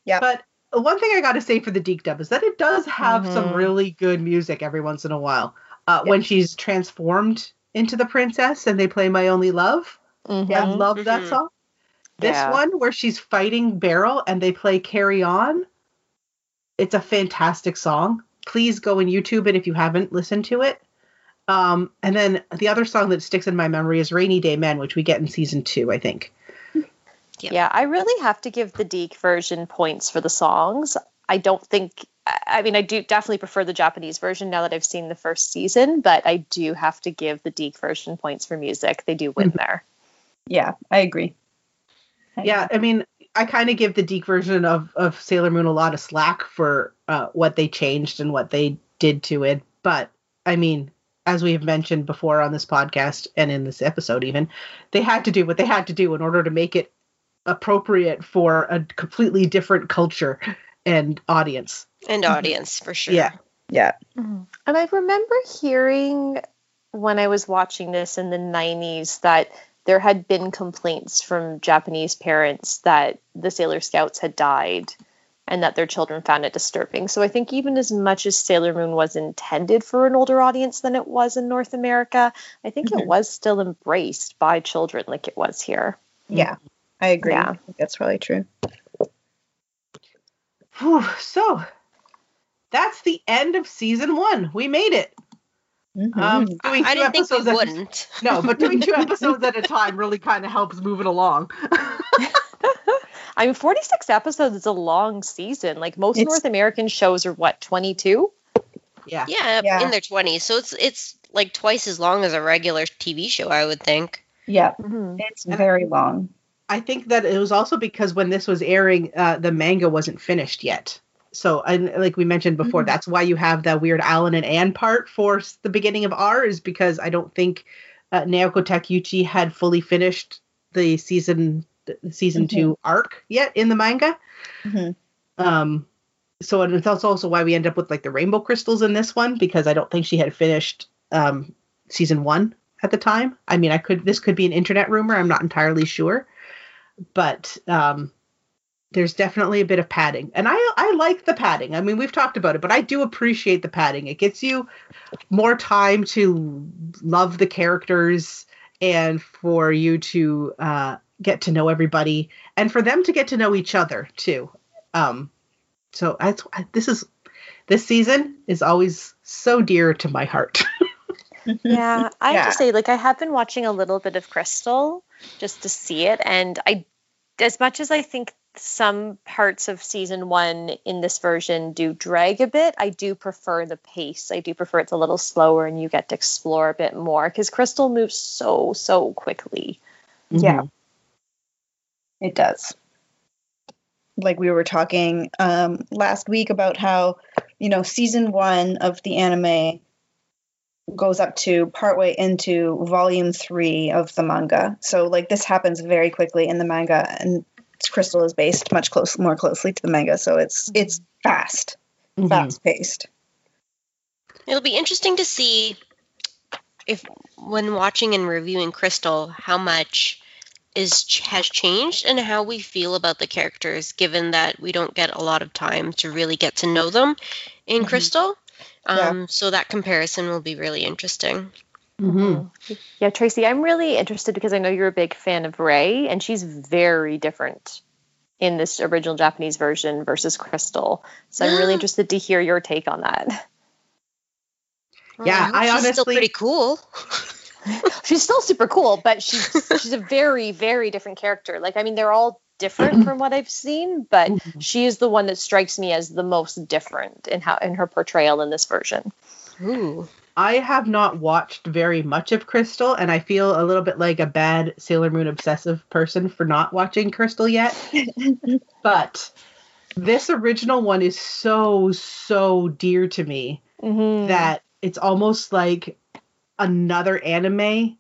D: Yep.
A: But one thing I got to say for the DiC dub is that it does have some
C: Mhm.
A: really good music every once in a while. Uh,
D: Yep.
A: When she's transformed into the princess and they play My Only Love, I
C: Mhm.
A: love that
B: Mhm.
A: song. This
C: Yeah.
A: one where she's fighting Beryl and they play Carry On. It's a fantastic song. Please go and YouTube it if you haven't listened to it. Um, and then the other song that sticks in my memory is Rainy Day Men, which we get in season two, I think.
B: Yeah.
C: Yeah, I really have to give the DiC version points for the songs. I don't think. I I mean, I do definitely prefer the Japanese version now that I've seen the first season, but I do have to give the DiC version points for music. They do win
A: Mhm.
C: there.
D: Yeah, I agree. I
A: Yeah, I mean, I kind of give the DiC version of, of Sailor Moon a lot of slack for uh, what they changed and what they did to it. But I mean, as we have mentioned before on this podcast and in this episode, even, they had to do what they had to do in order to make it appropriate for a completely different culture and audience.
B: and audience for sure.
A: Yeah.
D: Yeah.
C: And I remember hearing when I was watching this in the 90s that there had been complaints from Japanese parents that the Sailor Scouts had died and that their children found it disturbing. So I think even as much as Sailor Moon was intended for an older audience than it was in North America, I think it
D: Mhm.
C: was still embraced by children like it was here.
D: Yeah, I agree.
C: Yeah.
D: I think that's probably true.
A: Whew, so that's the end of season one. We made it.
D: Mhm.
A: Um, doing
B: I
A: two
B: didn't think we
A: episodes at-
B: wouldn't.
A: No, but doing two episodes at a time really kind of helps move it along.
C: I mean, 46 episodes is a long season. Like most
D: It's-
C: North American shows are what, 22?
A: yeah.
B: Yeah,
D: Yeah.
B: in their twenties, so it's it's like twice as long as a regular TV show, I would think.
D: yeah,
C: Mm-hmm.
D: it's very long.
A: I think that it was also because when this was airing, uh, the manga wasn't finished yet. So, and like we mentioned before,
D: Mhm.
A: that's why you have that weird Alan and Anne part for the beginning of R, is because I don't think uh, Naoko Takeuchi had fully finished the season the season two arc yet in the manga.
D: Mhm.
A: Um, so and that's also why we end up with like the rainbow crystals in this one because I don't think she had finished um, season one at the time. I mean, I could this could be an internet rumor. I'm not entirely sure, but um, there's definitely a bit of padding, and I I like the padding. I mean, we've talked about it, but I do appreciate the padding. It gets you more time to love the characters and for you to uh, get to know everybody and for them to get to know each other too. Um, so that's this is this season is always so dear to my heart.
C: Yeah, I have
D: Yeah.
C: to say, like, I have been watching a little bit of Crystal just to see it, and I, as much as I think some parts of season one in this version do drag a bit, I do prefer the pace. I do prefer it's a little slower, and you get to explore a bit more because Crystal moves so so quickly.
D: Yeah. It does. Like we were talking um, last week about how, you know, season one of the anime goes up to partway into volume three of the manga. So, like, this happens very quickly in the manga, and Crystal is based much close, more closely to the manga. So it's it's fast,
A: Mhm.
D: fast paced.
B: It'll be interesting to see if, when watching and reviewing Crystal, how much is has changed and how we feel about the characters, given that we don't get a lot of time to really get to know them in
D: Mhm.
B: Crystal.
D: Yeah.
B: Um, So that comparison will be really interesting.
A: Mhm.
C: Yeah, Tracy, I'm really interested because I know you're a big fan of Ray, and she's very different in this original Japanese version versus Crystal. So I'm really interested to hear your take on that.
A: Yeah,
B: Well,
A: I
B: she's still
A: honestly-
B: pretty cool.
C: she's still super cool, but she's she's a very very different character. Like I mean, they're all different from what I've seen, but she is the one that strikes me as the most different in how in her portrayal in this version.
B: Ooh.
A: I have not watched very much of Crystal, and I feel a little bit like a bad Sailor Moon obsessive person for not watching Crystal yet. but this original one is so, so dear to me
C: Mm-hmm.
A: that it's almost like another anime.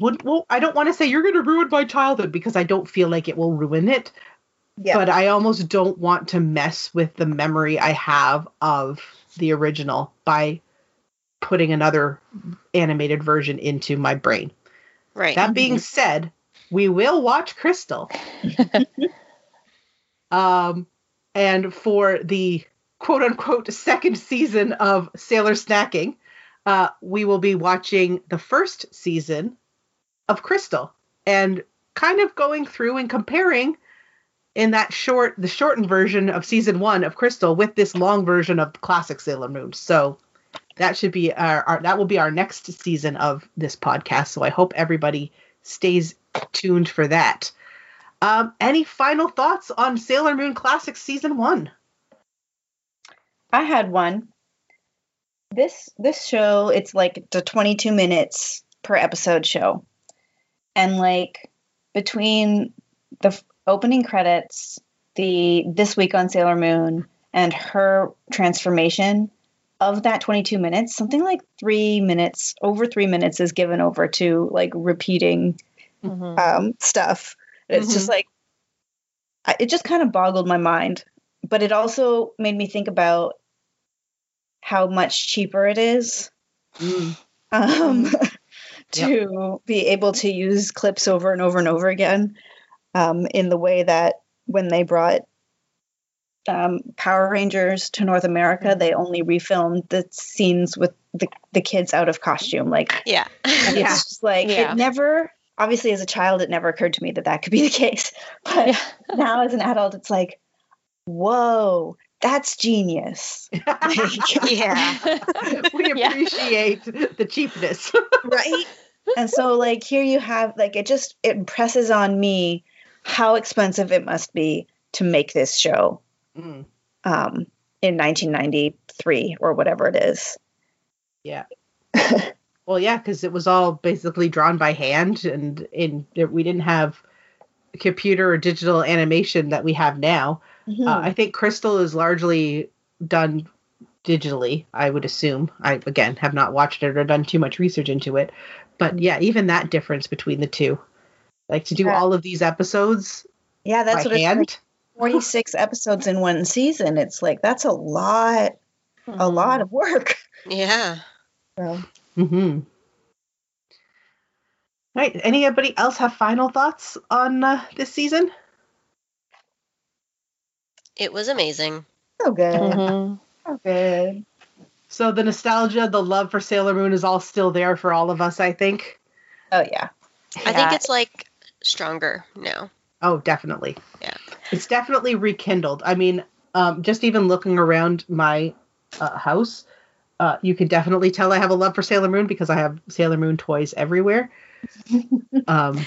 A: Would, well, I don't want to say you're going to ruin my childhood because I don't feel like it will ruin it.
D: Yeah.
A: But I almost don't want to mess with the memory I have of the original by putting another animated version into my brain.
B: Right.
A: That being said, we will watch Crystal. um, and for the quote unquote second season of Sailor Snacking, uh, we will be watching the first season of Crystal and kind of going through and comparing in that short, the shortened version of season one of Crystal with this long version of classic Sailor Moon. So that should be our, our that will be our next season of this podcast. So I hope everybody stays tuned for that. Um, any final thoughts on Sailor Moon Classic season one?
D: I had one. This this show, it's like the 22 minutes per episode show. And like between the f- opening credits, the this week on Sailor Moon and her transformation of that 22 minutes, something like 3 minutes, over 3 minutes is given over to like repeating
C: Mhm.
D: um, stuff. And It's just like, I, it just kind of boggled my mind. But it also made me think about how much cheaper it is
A: Mm,
D: um, to be able to use clips over and over and over again um, in the way that when they brought um, Power Rangers to North America, they only refilmed the scenes with the, the kids out of costume. Like,
B: Yeah.
D: and
A: Yeah.
D: it's just like
C: Yeah.
D: it never. Obviously, as a child, it never occurred to me that that could be the case. But
C: Yeah.
D: now, as an adult, it's like, whoa, that's genius,
B: yeah.
A: we
C: Yeah.
A: appreciate the cheapness.
D: right? and so, like, here you have like it just it impresses on me how expensive it must be to make this show
A: Mm,
D: um, in 1993 or whatever it is.
A: yeah. well, yeah, because it was all basically drawn by hand, and in we didn't have computer or digital animation that we have now.
D: Hmm.
A: Uh, I think Crystal is largely done digitally. I would assume. I again have not watched it or done too much research into it, but yeah, even that difference between the two, Like to do
D: Yeah.
A: all of these episodes
D: Yeah, that's
A: by
D: what it's
A: hand.
D: like. 46 episodes in one season. It's like that's a lot, a lot of work.
B: Yeah.
D: So,
A: Mm-hmm. Right. Anybody else have final thoughts on uh, this season?
B: It was amazing.
D: so good.
C: Mhm.
D: So good.
A: So the nostalgia, the love for Sailor Moon is all still there for all of us, I think.
D: Oh yeah.
B: I think it's like stronger now.
A: Oh, definitely.
B: Yeah.
A: It's definitely rekindled. I mean, um, just even looking around my uh, house, uh, you can definitely tell I have a love for Sailor Moon because I have Sailor Moon toys everywhere. Um,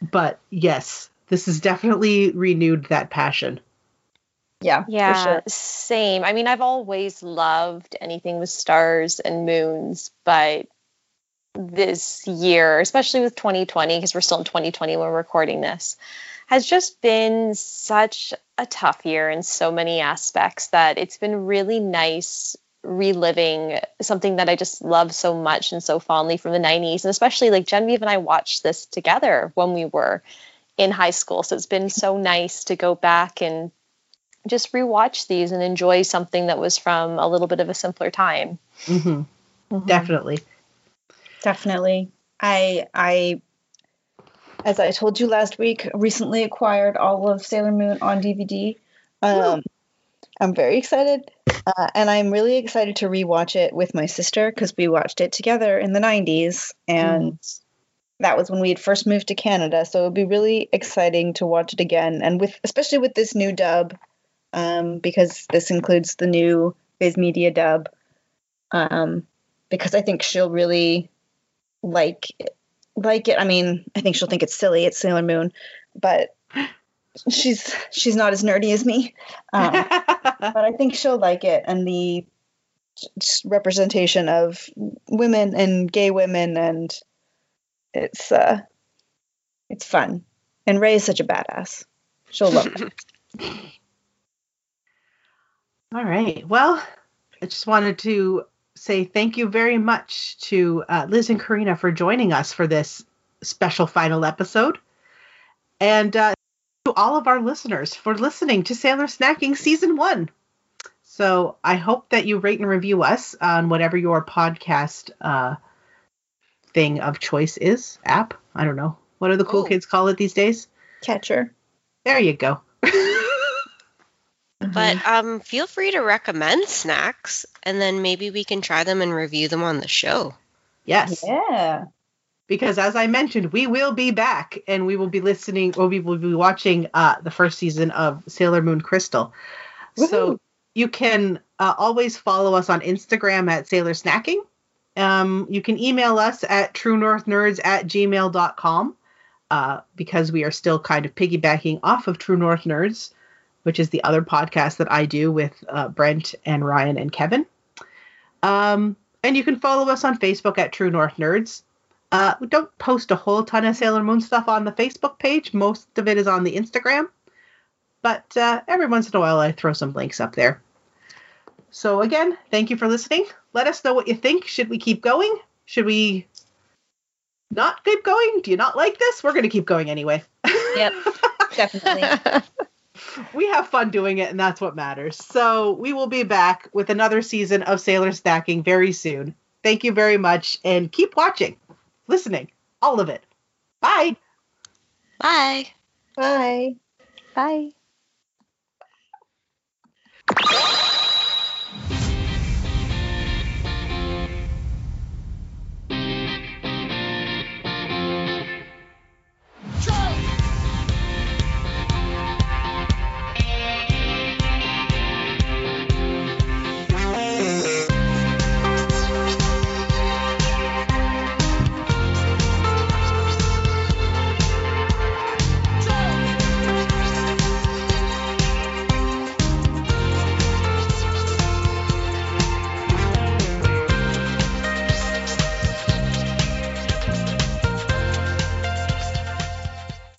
A: but yes, this has definitely renewed that passion.
D: Yeah.
C: Yeah,
D: For sure.
C: same. I mean, I've always loved anything with stars and moons, but this year, especially with 2020, because we're still in 2020 when we're recording this, has just been such a tough year in so many aspects that it's been really nice reliving something that I just love so much and so fondly from the 90s. And especially like Genevieve and I watched this together when we were in high school. So it's been so nice to go back and just rewatch these and enjoy something that was from a little bit of a simpler time.
A: hmm Definitely.
D: Definitely. I I as I told you last week, recently acquired all of Sailor Moon on DVD. Um, I'm very excited, uh, and I'm really excited to rewatch it with my sister because we watched it together in the '90s, and that was when we had first moved to Canada. So it would be really exciting to watch it again, and with especially with this new dub, um, because this includes the new Viz Media dub. Um, because I think she'll really like like it. I mean, I think she'll think it's silly. It's Sailor Moon, but she's she's not as nerdy as me. Um, but I think she'll like it, and the representation of women and gay women, and it's uh, it's fun. And Ray is such a badass. She'll love it.
A: All right. Well, I just wanted to say thank you very much to uh, Liz and Karina for joining us for this special final episode. And uh, to all of our listeners for listening to Sailor Snacking Season 1. So I hope that you rate and review us on whatever your podcast uh, thing of choice is. App? I don't know. What do the cool
B: Oh.
A: kids call it these days?
D: Catcher.
A: There you go.
B: But um, feel free to recommend snacks, and then maybe we can try them and review them on the show.
A: yes.
D: Yeah.
A: Because as I mentioned, we will be back and we will be listening or we will be watching uh, the first season of Sailor Moon Crystal. So you can uh, always follow us on Instagram at Sailor Snacking. Um, you can email us at truenorthnerds at gmail.com uh, because we are still kind of piggybacking off of True North Nerds, which is the other podcast that I do with uh, Brent and Ryan and Kevin. Um, and you can follow us on Facebook at True North Nerds. Uh, we don't post a whole ton of Sailor Moon stuff on the Facebook page. Most of it is on the Instagram. But uh, every once in a while, I throw some links up there. So, again, thank you for listening. Let us know what you think. Should we keep going? Should we not keep going? Do you not like this? We're going to keep going anyway.
D: Yep. Definitely.
A: we have fun doing it, and that's what matters. So, we will be back with another season of Sailor Snacking very soon. Thank you very much, and keep watching, listening, all of it. Bye.
B: Bye.
D: Bye.
C: Bye.